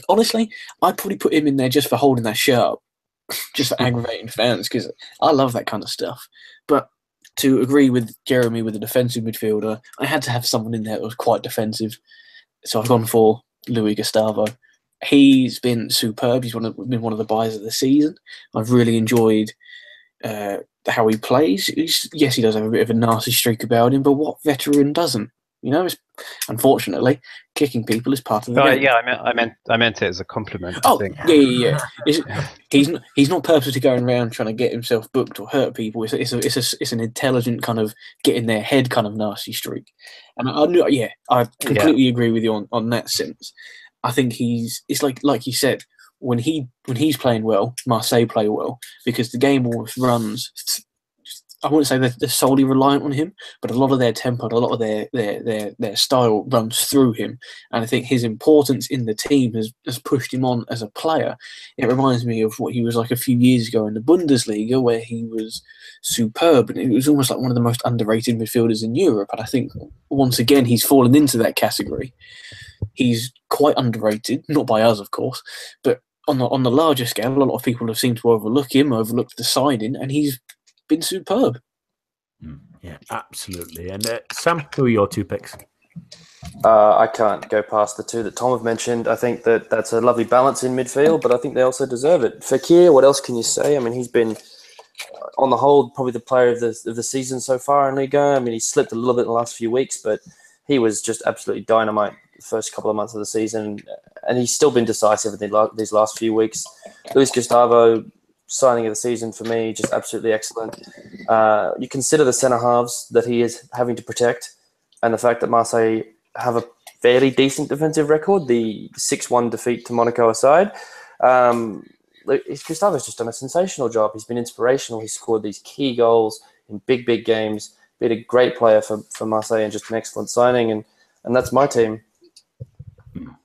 honestly, I'd probably put him in there just for holding that shirt up, just for aggravating fans because I love that kind of stuff. But to agree with Jeremy with the defensive midfielder, I had to have someone in there that was quite defensive, so I've gone for Luis Gustavo he's been superb. He's one of, been one of the buys of the season. I've really enjoyed uh, how he plays. He's, yes, he does have a bit of a nasty streak about him, but what veteran doesn't? You know, unfortunately, kicking people is part of the oh, game. Yeah, I meant, I meant, I meant it as a compliment. Oh, yeah, yeah, yeah. he's he's not purposely going around trying to get himself booked or hurt people. It's a, it's a, it's, a, it's an intelligent kind of get in their head kind of nasty streak. And I, I yeah, I completely yeah. agree with you on, on that sense. I think he's it's like like you said when he when he's playing well, Marseille play well because the game almost runs. I wouldn't say they're, they're, solely reliant on him, but a lot of their tempo, a lot of their, their their their style runs through him, and I think his importance in the team has, has pushed him on as a player. It reminds me of what he was like a few years ago in the Bundesliga, where he was superb, and it was almost like one of the most underrated midfielders in Europe. And I think once again he's fallen into that category he's quite underrated, not by us, of course, but on the on the larger scale, a lot of people have seemed to overlook him, overlook the signing, and he's been superb. Hmm, yeah, absolutely. And uh, Sam, who are your two picks? Uh, I can't go past the two that Tom have mentioned. I think that that's a lovely balance in midfield, but I think they also deserve it. Fekir, what else can you say? I mean, he's been, on the whole, probably the player of the of the season so far in Liga. I mean, he slipped a little bit in the last few weeks, but he was just absolutely dynamite first couple of months of the season, and he's still been decisive in these last few weeks. Luis Gustavo, signing of the season for me, just absolutely excellent. Uh, you consider the centre halves that he is having to protect, and the fact that Marseille have a fairly decent defensive record, the 6 1 defeat to Monaco aside. Um, Gustavo's just done a sensational job. He's been inspirational. He's scored these key goals in big, big games. Been a great player for, for Marseille and just an excellent signing. And, and that's my team.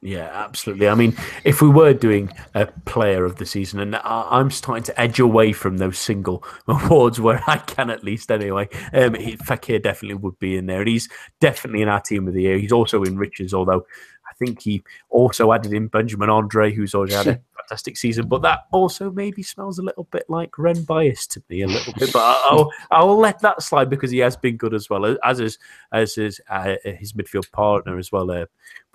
Yeah, absolutely. I mean, if we were doing a player of the season, and I'm starting to edge away from those single awards where I can at least anyway, um, Fekir definitely would be in there. And he's definitely in our team of the year. He's also in Rich's, although I think he also added in Benjamin Andre, who's already had a fantastic season. But that also maybe smells a little bit like Rennes bias to me a little bit. But I'll I'll let that slide because he has been good as well as his as his uh, his midfield partner as well. Uh,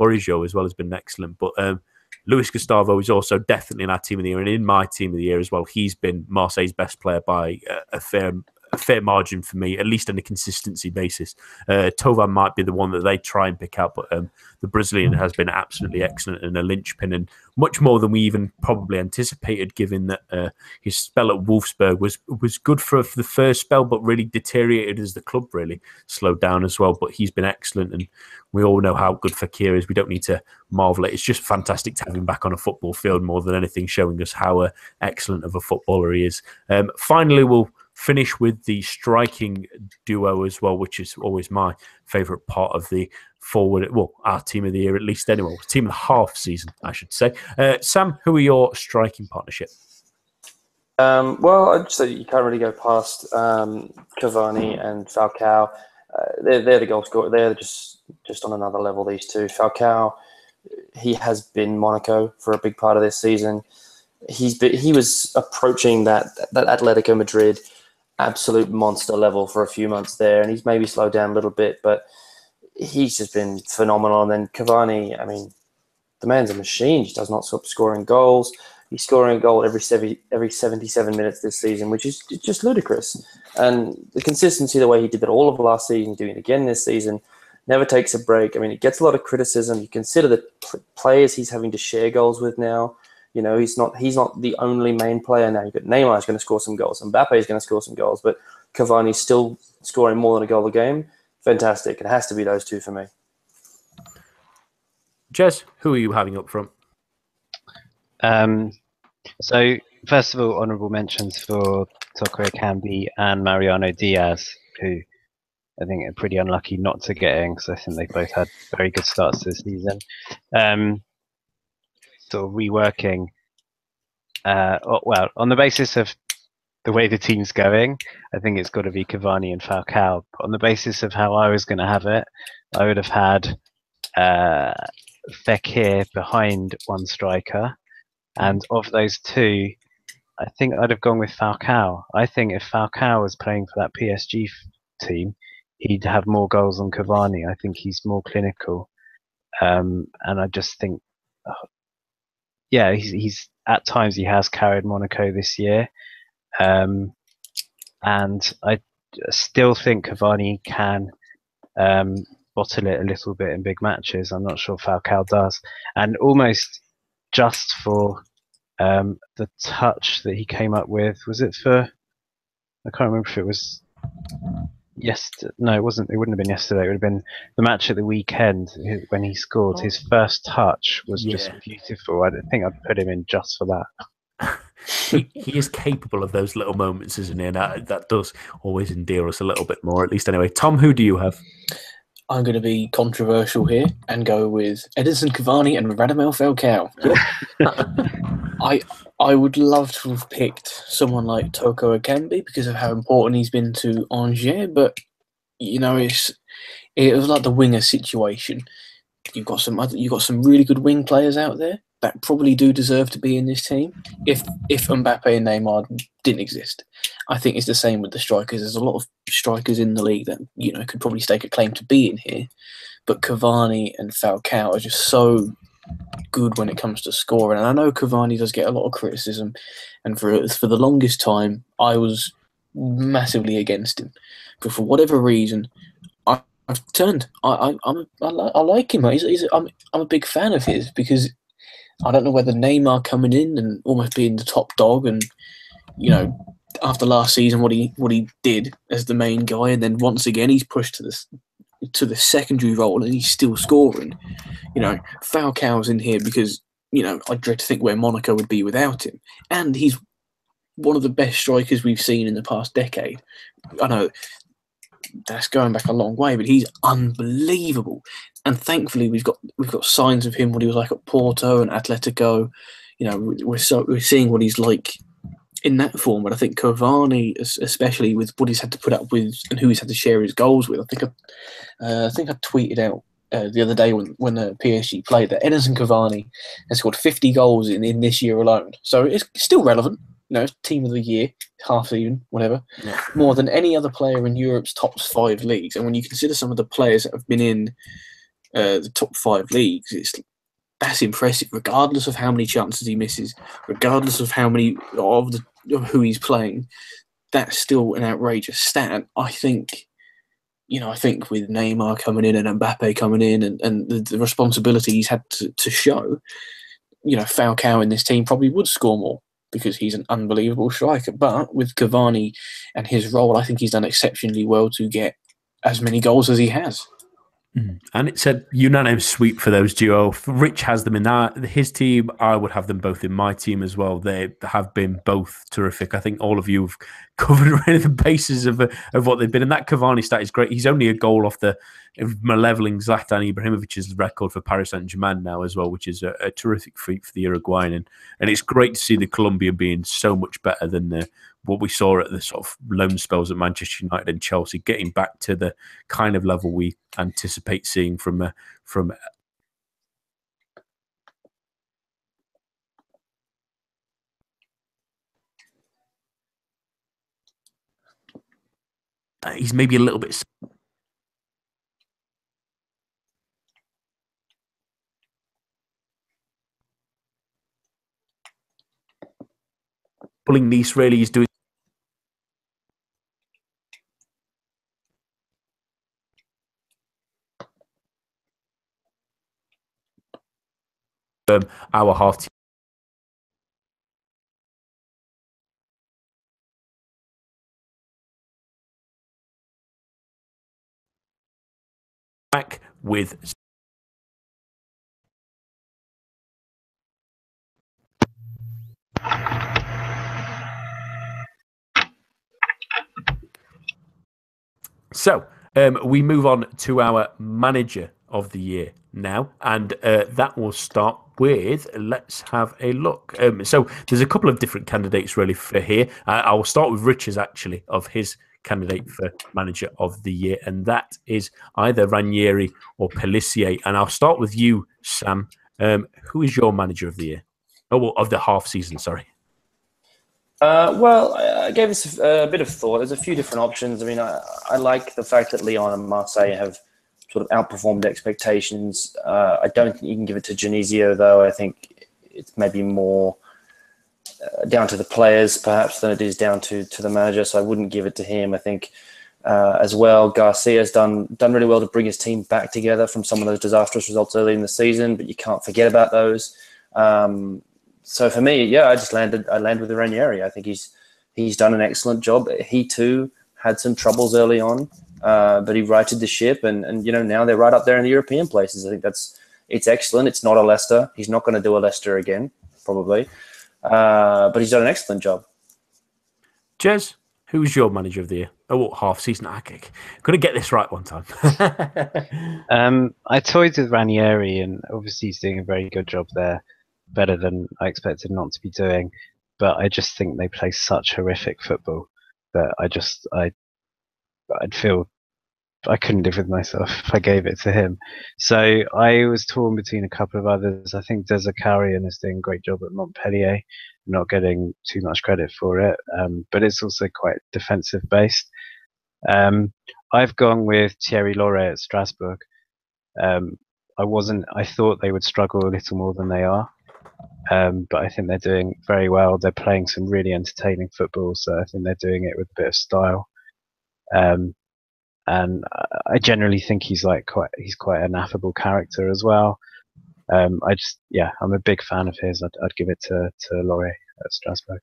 as well has been excellent. But um, Luis Gustavo is also definitely in our team of the year and in my team of the year as well. He's been Marseille's best player by a, a fair a fair margin for me, at least on a consistency basis. Uh, Thauvin might be the one that they try and pick out, but um, the Brazilian has been absolutely excellent and a linchpin, and much more than we even probably anticipated, given that uh, his spell at Wolfsburg was was good for, for, the first spell, but really deteriorated as the club really slowed down as well. But he's been excellent, and we all know how good Fekir is. We don't need to marvel at it. It's just fantastic to have him back on a football field more than anything, showing us how uh, excellent of a footballer he is. Um, finally, we'll finish with the striking duo as well, which is always my favourite part of the forward. Well, our team of the year, at least anyway, team of the half season, I should say. Uh, Sam, who are your striking partnership? Um, well, I'd say you can't really go past um, Cavani and Falcao. Uh, they're, they're the goal scorer. They're just just on another level. These two. Falcao, he has been Monaco for a big part of this season. He's been, he was approaching that that Atletico Madrid absolute monster level for a few months there, and he's maybe slowed down a little bit, but he's just been phenomenal. And then Cavani, I mean, the man's a machine. He does not stop scoring goals. He's scoring a goal every 70, every 77 minutes this season, which is just ludicrous. And the consistency, the way he did it all of last season, doing it again this season, never takes a break. I mean, it gets a lot of criticism. You consider the players he's having to share goals with now. You know, he's not he's not the only main player now. You've got Neymar is going to score some goals, Mbappe is going to score some goals, but Cavani's still scoring more than a goal a game. Fantastic. It has to be those two for me. Jez, who are you having up front? Um, so first of all, honourable mentions for Toko Ekambi and Mariano Diaz, who I think are pretty unlucky not to get in because I think they both had very good starts this season. Um, sort of reworking, uh, oh, well, on the basis of the way the team's going, I think it's got to be Cavani and Falcao. But on the basis of how I was going to have it, I would have had uh, Fekir behind one striker, and of those two, I think I'd have gone with Falcao. I think if Falcao was playing for that PSG team, he'd have more goals than Cavani. I think he's more clinical, um, and I just think, uh, yeah, he's, he's at times he has carried Monaco this year, um, and I still think Cavani can um, bottle it a little bit in big matches. I'm not sure Falcao does, and almost just for um, the touch that he came up with. Was it for? I can't remember if it was yesterday. No, it wasn't. It wouldn't have been yesterday. It would have been the match at the weekend when he scored. His oh. first touch was just beautiful. I think I'd put him in just for that. he, he is capable of those little moments, isn't he? And that, that does always endear us a little bit more, at least anyway. Tom, who do you have? I'm going to be controversial here and go with Edinson Cavani and Radamel Falcao. I I would love to have picked someone like Toko Ekambi because of how important he's been to Angers, but you know it's it was like the winger situation. You've got some other, you've got some really good wing players out there that probably do deserve to be in this team. If if Mbappe and Neymar didn't exist, I think it's the same with the strikers. There's a lot of strikers in the league that you know could probably stake a claim to be in here, but Cavani and Falcao are just so good when it comes to scoring. And I know Cavani does get a lot of criticism, and for for the longest time I was massively against him, but for whatever reason. I've turned. I I I'm, I, I like him. He's, he's, I'm I'm a big fan of his because I don't know whether Neymar coming in and almost being the top dog, and you know after last season what he what he did as the main guy, and then once again he's pushed to this to the secondary role and he's still scoring. You know, Falcao's in here because you know I dread to think where Monaco would be without him, and he's one of the best strikers we've seen in the past decade. I know that's going back a long way, but he's unbelievable. And thankfully, we've got we've got signs of him what he was like at Porto and Atletico. You know, we- we're so we're seeing what he's like in that form. But I think Cavani, especially with what he's had to put up with and who he's had to share his goals with, I think I, uh, I think I tweeted out uh, the other day when when the PSG played that Edinson Cavani has scored 50 goals in, in this year alone. So it's still relevant. Know, team of the year, half season, whatever more than any other player in Europe's top five leagues. And when you consider some of the players that have been in uh, the top five leagues, it's that's impressive. Regardless of how many chances he misses, regardless of how many of the of who he's playing, that's still an outrageous stat. I think. You know, I think with Neymar coming in and Mbappe coming in and, and the, the responsibility he's had to, to show, you know, Falcao in this team probably would score more because he's an unbelievable striker. But with Cavani and his role, I think he's done exceptionally well to get as many goals as he has. Mm. And it's a unanimous sweep for those duo. Rich has them in that his team. I would have them both in my team as well. They have been both terrific. I think all of you have covered the bases of of what they've been. And that Cavani stat is great. He's only a goal off the maleveling Zlatan Ibrahimovic's record for Paris Saint Germain now as well, which is a, a terrific feat for the Uruguayan. And, and it's great to see the Colombian being so much better than the what we saw at the sort of loan spells at Manchester United and Chelsea, getting back to the kind of level we anticipate seeing from uh, from. He's maybe a little bit. Pulling Nice really is doing. Um, our half team back with So um, we move on to our manager of the year now, and uh, that will start with let's have a look. Um, so there's a couple of different candidates really for here. Uh, I will start with Richards actually of his candidate for manager of the year, and that is either Ranieri or Pelissier. And I'll start with you, Sam. Um, who is your manager of the year? Oh, well, of the half season. Sorry. Uh, well, I gave this a, a, bit of thought. There's a few different options. I mean, I, I, like the fact that Lyon and Marseille have sort of outperformed expectations. Uh, I don't think you can give it to Genesio, though. I think it's maybe more uh, down to the players, perhaps, than it is down to, to the manager. So I wouldn't give it to him. I think uh, as well, Garcia's done done really well to bring his team back together from some of those disastrous results early in the season, but you can't forget about those. Um, so for me, yeah, I just landed. I landed with Ranieri. I think he's he's done an excellent job. He too had some troubles early on, uh, but he righted the ship, and and you know now they're right up there in the European places. I think that's it's excellent. It's not a Leicester. He's not going to do a Leicester again, probably, uh, but he's done an excellent job. Jez, who was your manager of the year? Oh, what, half season? I okay. Gonna get this right one time. um, I toyed with Ranieri, and obviously he's doing a very good job there better than I expected not to be doing. But I just think they play such horrific football that I just I I'd feel I couldn't live with myself if I gave it to him. So I was torn between a couple of others. I think Der Zakarian is doing a great job at Montpellier, not getting too much credit for it, um, but it's also quite defensive based. Um, I've gone with Thierry Laurey at Strasbourg. Um, I wasn't. I thought they would struggle a little more than they are. Um, but I think they're doing very well. They're playing some really entertaining football, so I think they're doing it with a bit of style. Um, and I generally think he's like quite he's quite an affable character as well. Um, I just yeah, I'm a big fan of his. I'd, I'd give it to to Laurey at Strasbourg.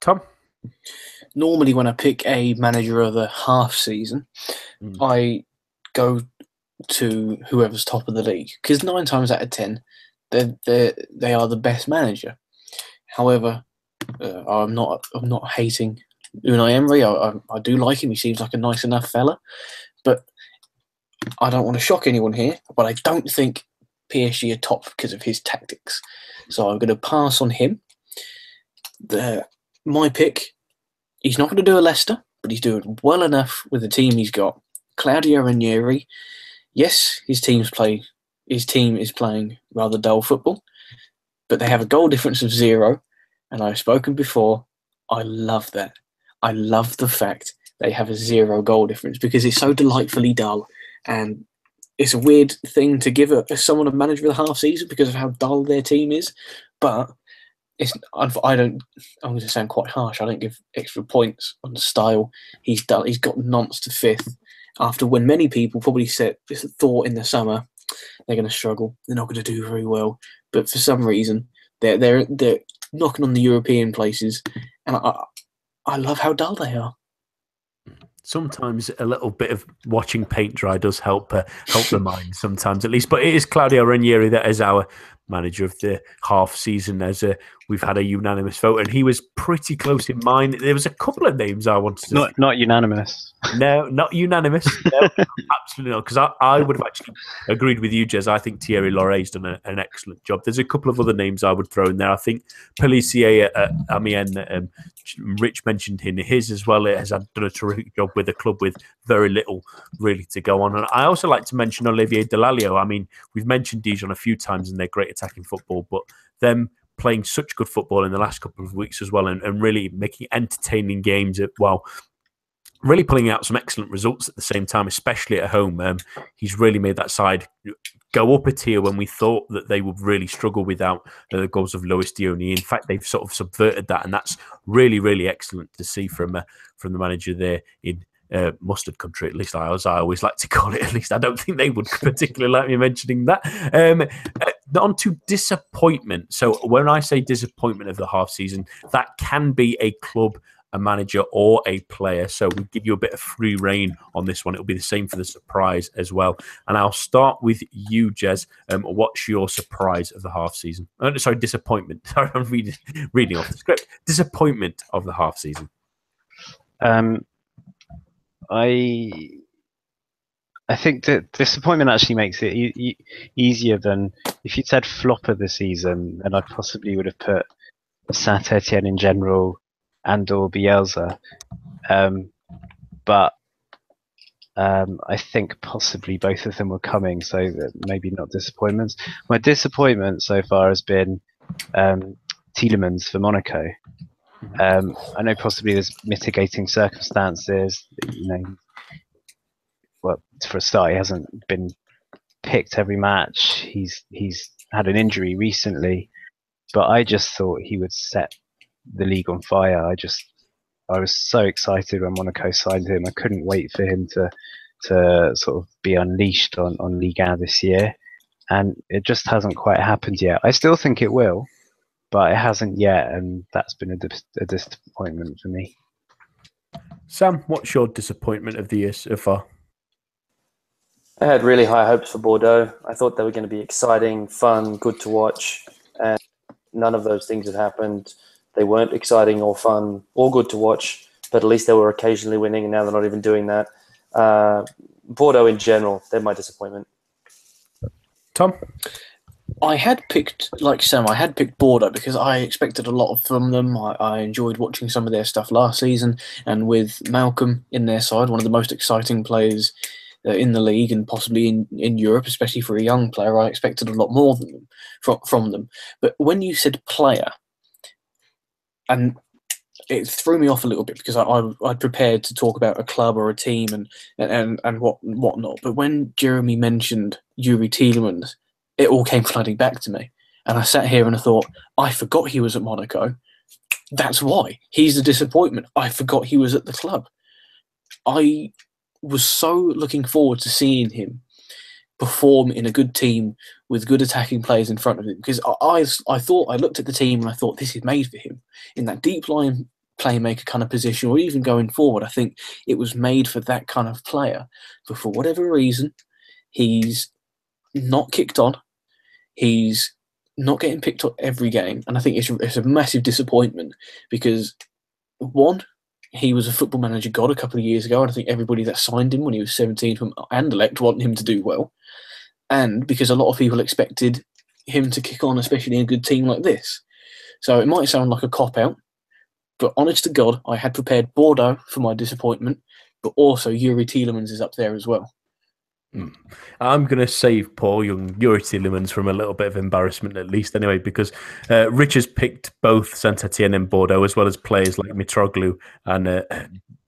Tom. Normally, when I pick a manager of the half season, mm. I go to whoever's top of the league because nine times out of ten, they they they are the best manager. However, uh, I'm not I'm not hating Unai Emery. I, I, I do like him. He seems like a nice enough fella, but I don't want to shock anyone here. But I don't think PSG are top because of his tactics. So I'm going to pass on him. The my pick. He's not going to do a Leicester, but he's doing well enough with the team he's got. Claudio Ranieri. Yes, his teams play his team is playing rather dull football, but they have a goal difference of zero. And I've spoken before, I love that. I love the fact they have a zero goal difference because it's so delightfully dull. And it's a weird thing to give a, someone a manager of the half season because of how dull their team is. But it's I don't. I'm going to sound quite harsh. I don't give extra points on style. He's done. He's got Nantes to fifth after when many people probably said thought in the summer they're going to struggle. They're not going to do very well. But for some reason, they're they're they're knocking on the European places, and I I love how dull they are. Sometimes a little bit of watching paint dry does help uh, help the mind. Sometimes, at least, but it is Claudio Ranieri that is our manager of the half season. As a, we've had a unanimous vote, and he was pretty close in mine. There was a couple of names I wanted to not not unanimous. No, not unanimous. No, absolutely not. Because I, I would have actually agreed with you, Jez. I think Thierry Laurey's done a, an excellent job. There's a couple of other names I would throw in there. I think Pelissier at, at Amiens, um, Rich mentioned him his as well. It has done a terrific job with a club with very little really to go on. And I also like to mention Olivier Dall'Oglio. I mean, we've mentioned Dijon a few times and they're great attacking football, but them playing such good football in the last couple of weeks as well and, and really making entertaining games while really pulling out some excellent results at the same time, especially at home. Um, he's really made that side go up a tier when we thought that they would really struggle without uh, the goals of Lois Diony. In fact, they've sort of subverted that, and that's really, really excellent to see from uh, from the manager there in uh, mustard country, at least I, as I always like to call it. At least I don't think they would particularly like me mentioning that. Um, uh, on to disappointment. So when I say disappointment of the half season, that can be a club a manager or a player. So we give you a bit of free reign on this one. It'll be the same for the surprise as well. And I'll start with you, Jez. Um, what's your surprise of the half season? Oh, sorry, disappointment. Sorry, I'm reading, reading off the script. Disappointment of the half season. Um, I I think that disappointment actually makes it e- e- easier than if you'd said flop of the season, then I possibly would have put Saint Etienne in general and or Bielsa. Um, but um, I think possibly both of them were coming, so maybe not disappointments. My disappointment so far has been um, Tielemans for Monaco. Um, I know possibly there's mitigating circumstances. You know, for a start, he hasn't been picked every match. He's he's had an injury recently, but I just thought he would set the league on fire. I just I was so excited when Monaco signed him. I couldn't wait for him to to sort of be unleashed on on Liga this year, and it just hasn't quite happened yet. I still think it will, but it hasn't yet, and that's been a, dis- a disappointment for me. Sam, what's your disappointment of the year so far? I had really high hopes for Bordeaux. I thought they were going to be exciting, fun, good to watch, and none of those things had happened. They weren't exciting or fun or good to watch, but at least they were occasionally winning, and now they're not even doing that. Uh, Bordeaux in general, they're my disappointment. Tom? I had picked, like Sam, I had picked Bordeaux because I expected a lot from them. I, I, enjoyed watching some of their stuff last season, and with Malcom in their side, one of the most exciting players Uh, in the league and possibly in, in Europe, especially for a young player, I expected a lot more than them, from, from them. But when you said player, and it threw me off a little bit because I, I I'd prepared to talk about a club or a team and and and what whatnot. But when Jeremy mentioned Youri Tielemans, it all came flooding back to me, and I sat here and I thought I forgot he was at Monaco. That's why he's a disappointment. I forgot he was at the club. I was so looking forward to seeing him perform in a good team with good attacking players in front of him. Because I, I, thought I looked at the team and I thought this is made for him in that deep line playmaker kind of position, or even going forward. I think it was made for that kind of player. But for whatever reason, he's not kicked on. He's not getting picked up every game, and I think it's it's a massive disappointment because one, he was a football manager god a couple of years ago, and I think everybody that signed him when he was 17 from Anderlecht wanted him to do well. And because a lot of people expected him to kick on, especially in a good team like this. So it might sound like a cop out, but honest to God, I had prepared Bordeaux for my disappointment, but also Youri Tielemans is up there as well. Mm. I'm going to save Paul Young, Youri Tielemans from a little bit of embarrassment, at least anyway, because uh, Rich has picked both Saint Etienne and Bordeaux, as well as players like Mitroglou and uh,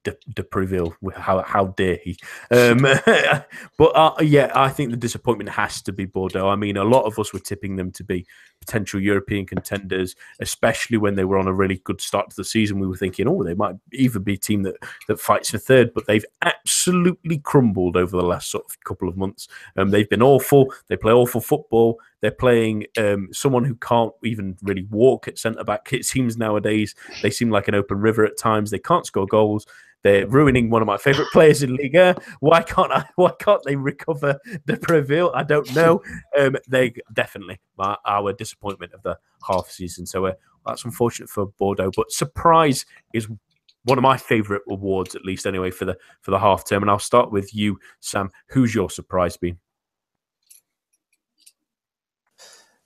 de, de Préville. How how dare he? Um, but uh, yeah, I think the disappointment has to be Bordeaux. I mean, a lot of us were tipping them to be potential European contenders, especially when they were on a really good start to the season. We were thinking, oh, they might even be a team that that fights for third, but they've absolutely crumbled over the last sort of couple of months. Um, they've been awful. They play awful football. They're playing um, someone who can't even really walk at centre back. It seems nowadays they seem like an open river at times. They can't score goals. They're ruining one of my favourite players in Liga. Why can't I? Why can't they recover de Préville? I don't know. Um, they definitely my, our disappointment of the half season. So uh, that's unfortunate for Bordeaux. But surprise is one of my favourite awards, at least anyway, for the for the half term. And I'll start with you, Sam. Who's your surprise been?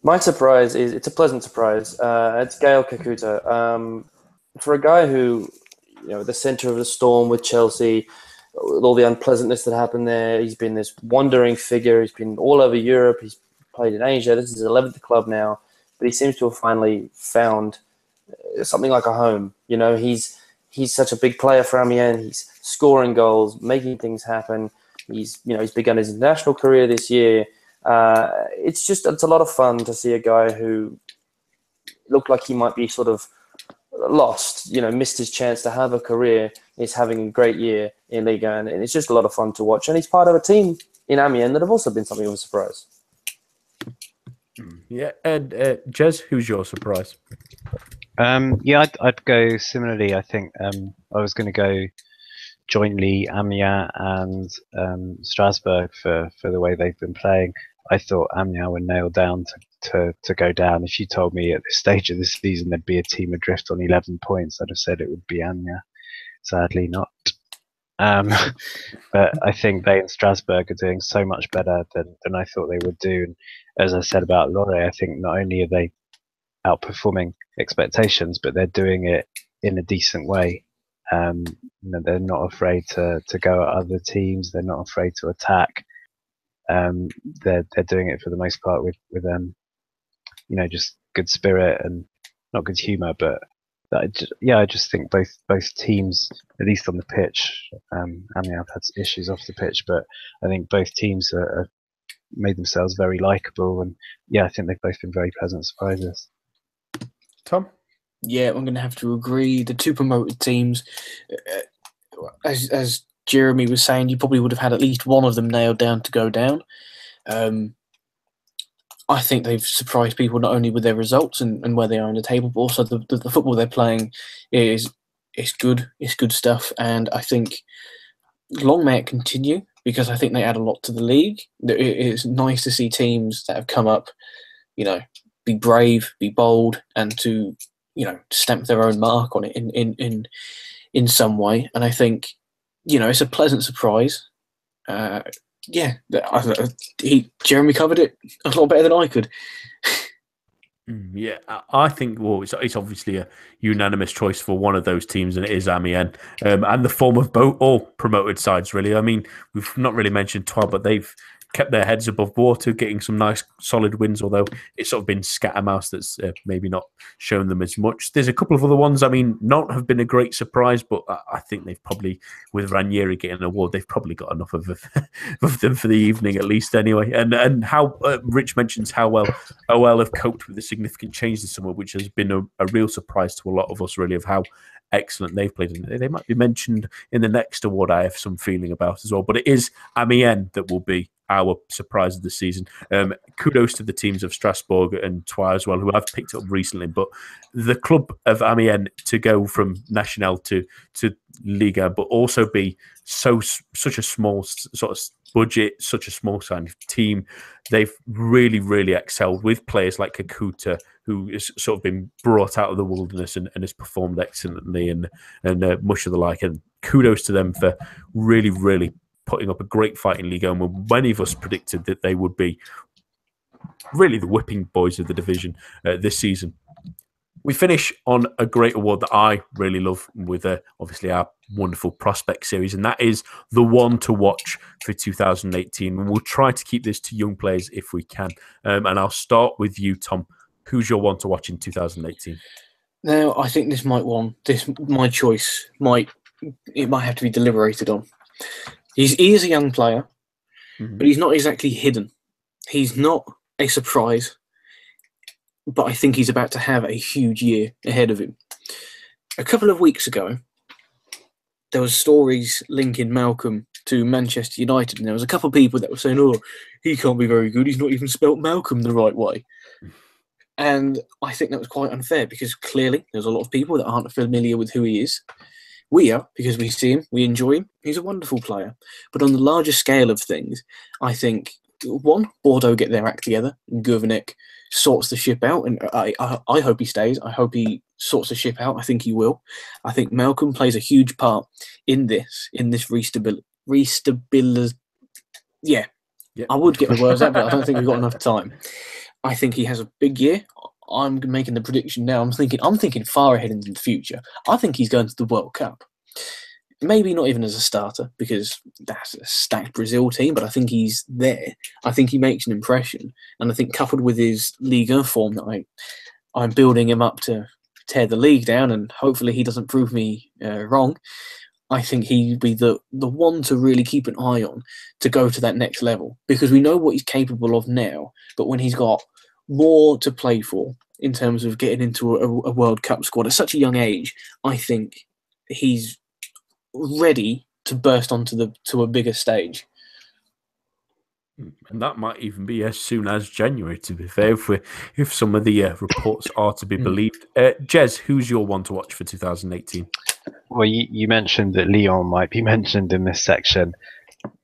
My surprise is it's a pleasant surprise. Uh, it's Gael Kakuta. Um, for a guy who you know, the centre of the storm with Chelsea, with all the unpleasantness that happened there. He's been this wandering figure. He's been all over Europe. He's played in Asia. This is his 11th club now, but he seems to have finally found uh, something like a home. You know, he's he's such a big player for Amiens. He's scoring goals, making things happen. He's you know he's begun his international career this year. Uh, it's just it's a lot of fun to see a guy who looked like he might be sort of lost, you know, missed his chance to have a career. Is having a great year in Liga, and it's just a lot of fun to watch. And he's part of a team in Amiens that have also been something of a surprise. Yeah, and uh, Jez, who's your surprise? Um, yeah, I'd, I'd go similarly. I think um, I was going to go jointly Amiens and um, Strasbourg for, for the way they've been playing. I thought Amiens were nailed down to, to, to go down. If you told me at this stage of the season there'd be a team adrift on 11 points, I'd have said it would be Amiens. Sadly, not. Um, but I think they and Strasbourg are doing so much better than, than I thought they would do. And as I said about Lorient, I think not only are they outperforming expectations, but they're doing it in a decent way. Um, you know, they're not afraid to, to go at other teams. They're not afraid to attack. Um, they're they're doing it for the most part with with um, you know, just good spirit and not good humour, but yeah, I just think both both teams, at least on the pitch, um, I mean, I've had issues off the pitch, but I think both teams are, are made themselves very likable, and yeah, I think they've both been very pleasant surprises. Tom? Yeah, I'm going to have to agree. The two promoted teams, uh, as as Jeremy was saying, you probably would have had at least one of them nailed down to go down. Um, I think they've surprised people not only with their results and, and where they are in the table, but also the, the, the football they're playing is is good. It's good stuff, and I think long may it continue because I think they add a lot to the league. It's nice to see teams that have come up, you know, be brave, be bold, and to you know stamp their own mark on it in in in in some way. And I think you know it's a pleasant surprise. Uh, yeah, he Jeremy covered it a lot better than I could. Mm, yeah, I think well, it's, it's obviously a unanimous choice for one of those teams, and it is Amiens, um, and the form of both all promoted sides. Really, I mean, we've not really mentioned Troyes, but they've kept their heads above water, getting some nice solid wins. Although it's sort of been scattermouse that's uh, maybe not shown them as much. There's a couple of other ones. I mean, not have been a great surprise, but I think they've probably, with Ranieri getting an award, they've probably got enough of, of them for the evening at least. Anyway, and and how uh, Rich mentions how well OL have coped with the significant change this summer, which has been a, a real surprise to a lot of us, really, of how excellent they've played. They might be mentioned in the next award. I have some feeling about as well, but it is Amiens that will be our surprise of the season. Um, kudos to the teams of Strasbourg and Troyes as well, who I've picked up recently. But the club of Amiens to go from National to to Liga, but also be so such a small sort of budget, such a small size team, they've really really excelled with players like Kakuta, who has sort of been brought out of the wilderness and, and has performed excellently, and and uh, much of the like. And kudos to them for really really putting up a great fight in Liga, and many of us predicted that they would be really the whipping boys of the division uh, this season. We finish on a great award that I really love with uh, obviously our wonderful prospect series, and that is the one to watch for 2018. And we'll try to keep this to young players if we can. Um, and I'll start with you, Tom. Who's your one to watch in 2018? Now, I think this might one. This my choice might it might have to be deliberated on. He's he is a young player, mm-hmm. but he's not exactly hidden. He's not a surprise, but I think he's about to have a huge year ahead of him. A couple of weeks ago, there was stories linking Malcom to Manchester United, and there was a couple of people that were saying, "Oh, he can't be very good. He's not even spelt Malcolm the right way." And I think that was quite unfair because clearly there's a lot of people that aren't familiar with who he is. We are because we see him, we enjoy him. He's a wonderful player. But on the larger scale of things, I think one, Bordeaux get their act together. Gourvennec sorts the ship out, and I, I, I hope he stays. I hope he sorts the ship out. I think he will. I think Malcom plays a huge part in this, in this restabil, restabil. Yeah, yep. I would get the words out, but I don't think we've got enough time. I think he has a big year. I'm making the prediction now. I'm thinking I'm thinking far ahead into the future. I think he's going to the World Cup. Maybe not even as a starter because that's a stacked Brazil team, but I think he's there. I think he makes an impression, and I think coupled with his Liga form that I, I'm building him up to tear the league down, and hopefully he doesn't prove me uh, wrong. I think he'd be the the one to really keep an eye on to go to that next level because we know what he's capable of now, but when he's got more to play for in terms of getting into a, a World Cup squad at such a young age, I think he's ready to burst onto the to a bigger stage. And that might even be as soon as January, to be fair, if we, if some of the uh, reports are to be Mm. believed. Uh, Jez, who's your one to watch for 2018? Well, you, you mentioned that Lyon might be mentioned in this section.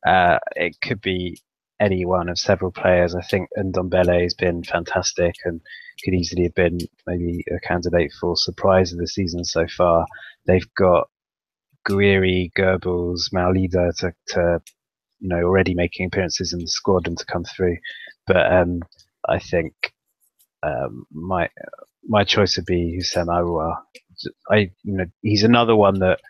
Uh, it could be any one of several players. I think Ndombele has been fantastic and could easily have been maybe a candidate for surprise of the season so far. They've got Gouiri, Geubbels, Maolida to, to you know already making appearances in the squad and to come through. But um, I think um, my my choice would be Houssem Aouar. I you know he's another one that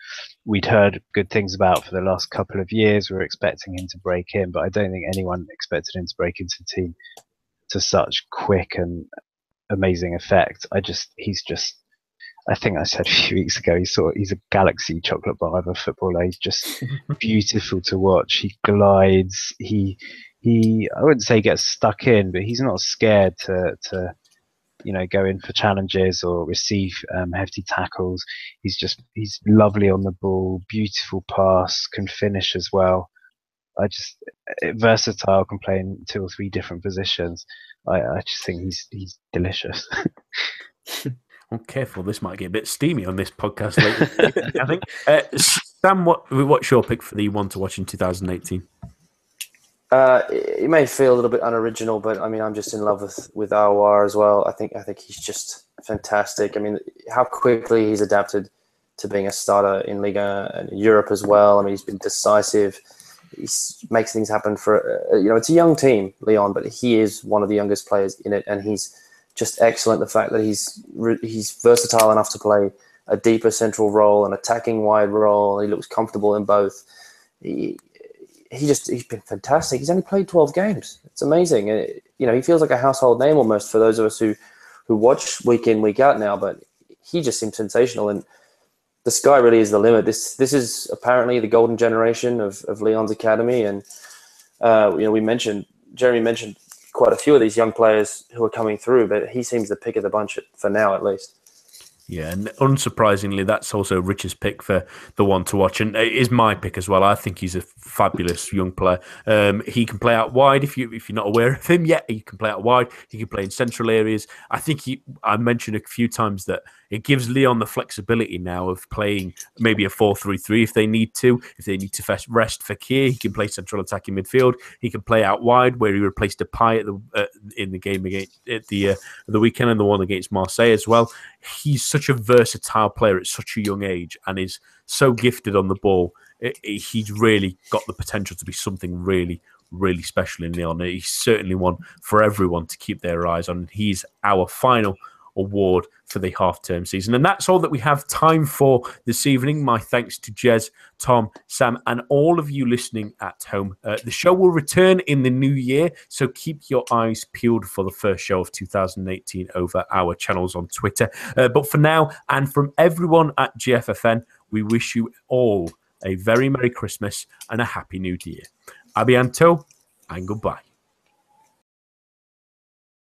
we'd heard good things about for the last couple of years. We were expecting him to break in, but I don't think anyone expected him to break into the team to such quick and amazing effect. I just he's just I think I said a few weeks ago he saw he's a galaxy chocolate bar of a footballer. He's just beautiful to watch. He glides. He he I wouldn't say gets stuck in, but he's not scared to to you know go in for challenges or receive um, hefty tackles. He's just he's lovely on the ball, beautiful pass, can finish as well. I just eh, versatile, can play in two or three different positions. I, I just think he's he's delicious. I'm careful, this might get a bit steamy on this podcast later. I think. Uh, Sam, what, what's your pick for the one to watch in 2018? Uh, it may feel a little bit unoriginal, but I mean, I'm just in love with with Aouar as well. I think I think he's just fantastic. I mean, how quickly he's adapted to being a starter in Liga and Europe as well. I mean, he's been decisive. He makes things happen for uh, you know it's a young team, Lyon, but he is one of the youngest players in it, and he's just excellent. The fact that he's he's versatile enough to play a deeper central role, an attacking wide role. He looks comfortable in both. He, he just he's been fantastic. He's only played 12 games. It's amazing. It, you know, he feels like a household name almost for those of us who who watch week in week out now, but he just seems sensational and the sky really is the limit. This this is apparently the golden generation of, of Lyon's academy and uh, you know, we mentioned Jeremy mentioned quite a few of these young players who are coming through, but he seems the pick of the bunch for now at least. Yeah, and unsurprisingly, that's also Rich's pick for the one to watch, and it is my pick as well. I think he's a fabulous young player. Um, he can play out wide if you if you're not aware of him yet. He can play out wide. He can play in central areas. I think he. I mentioned a few times that it gives Lyon the flexibility now of playing maybe a 4-3-3 if they need to. If they need to rest Fekir, he can play central attacking midfield. He can play out wide where he replaced Depay at the uh, in the game against at the uh, the weekend and the one against Marseille as well. He's such a versatile player at such a young age and is so gifted on the ball. It, it, he's really got the potential to be something really, really special in Lyon. He's certainly one for everyone to keep their eyes on. He's our final award for the half term season. And that's all that we have time for this evening. My thanks to Jez, Tom, Sam, and all of you listening at home. Uh, the show will return in the new year, so keep your eyes peeled for the first show of 2018 over our channels on Twitter. Uh, but for now, and from everyone at GFFN, we wish you all a very Merry Christmas and a Happy New Year. à bientôt and goodbye.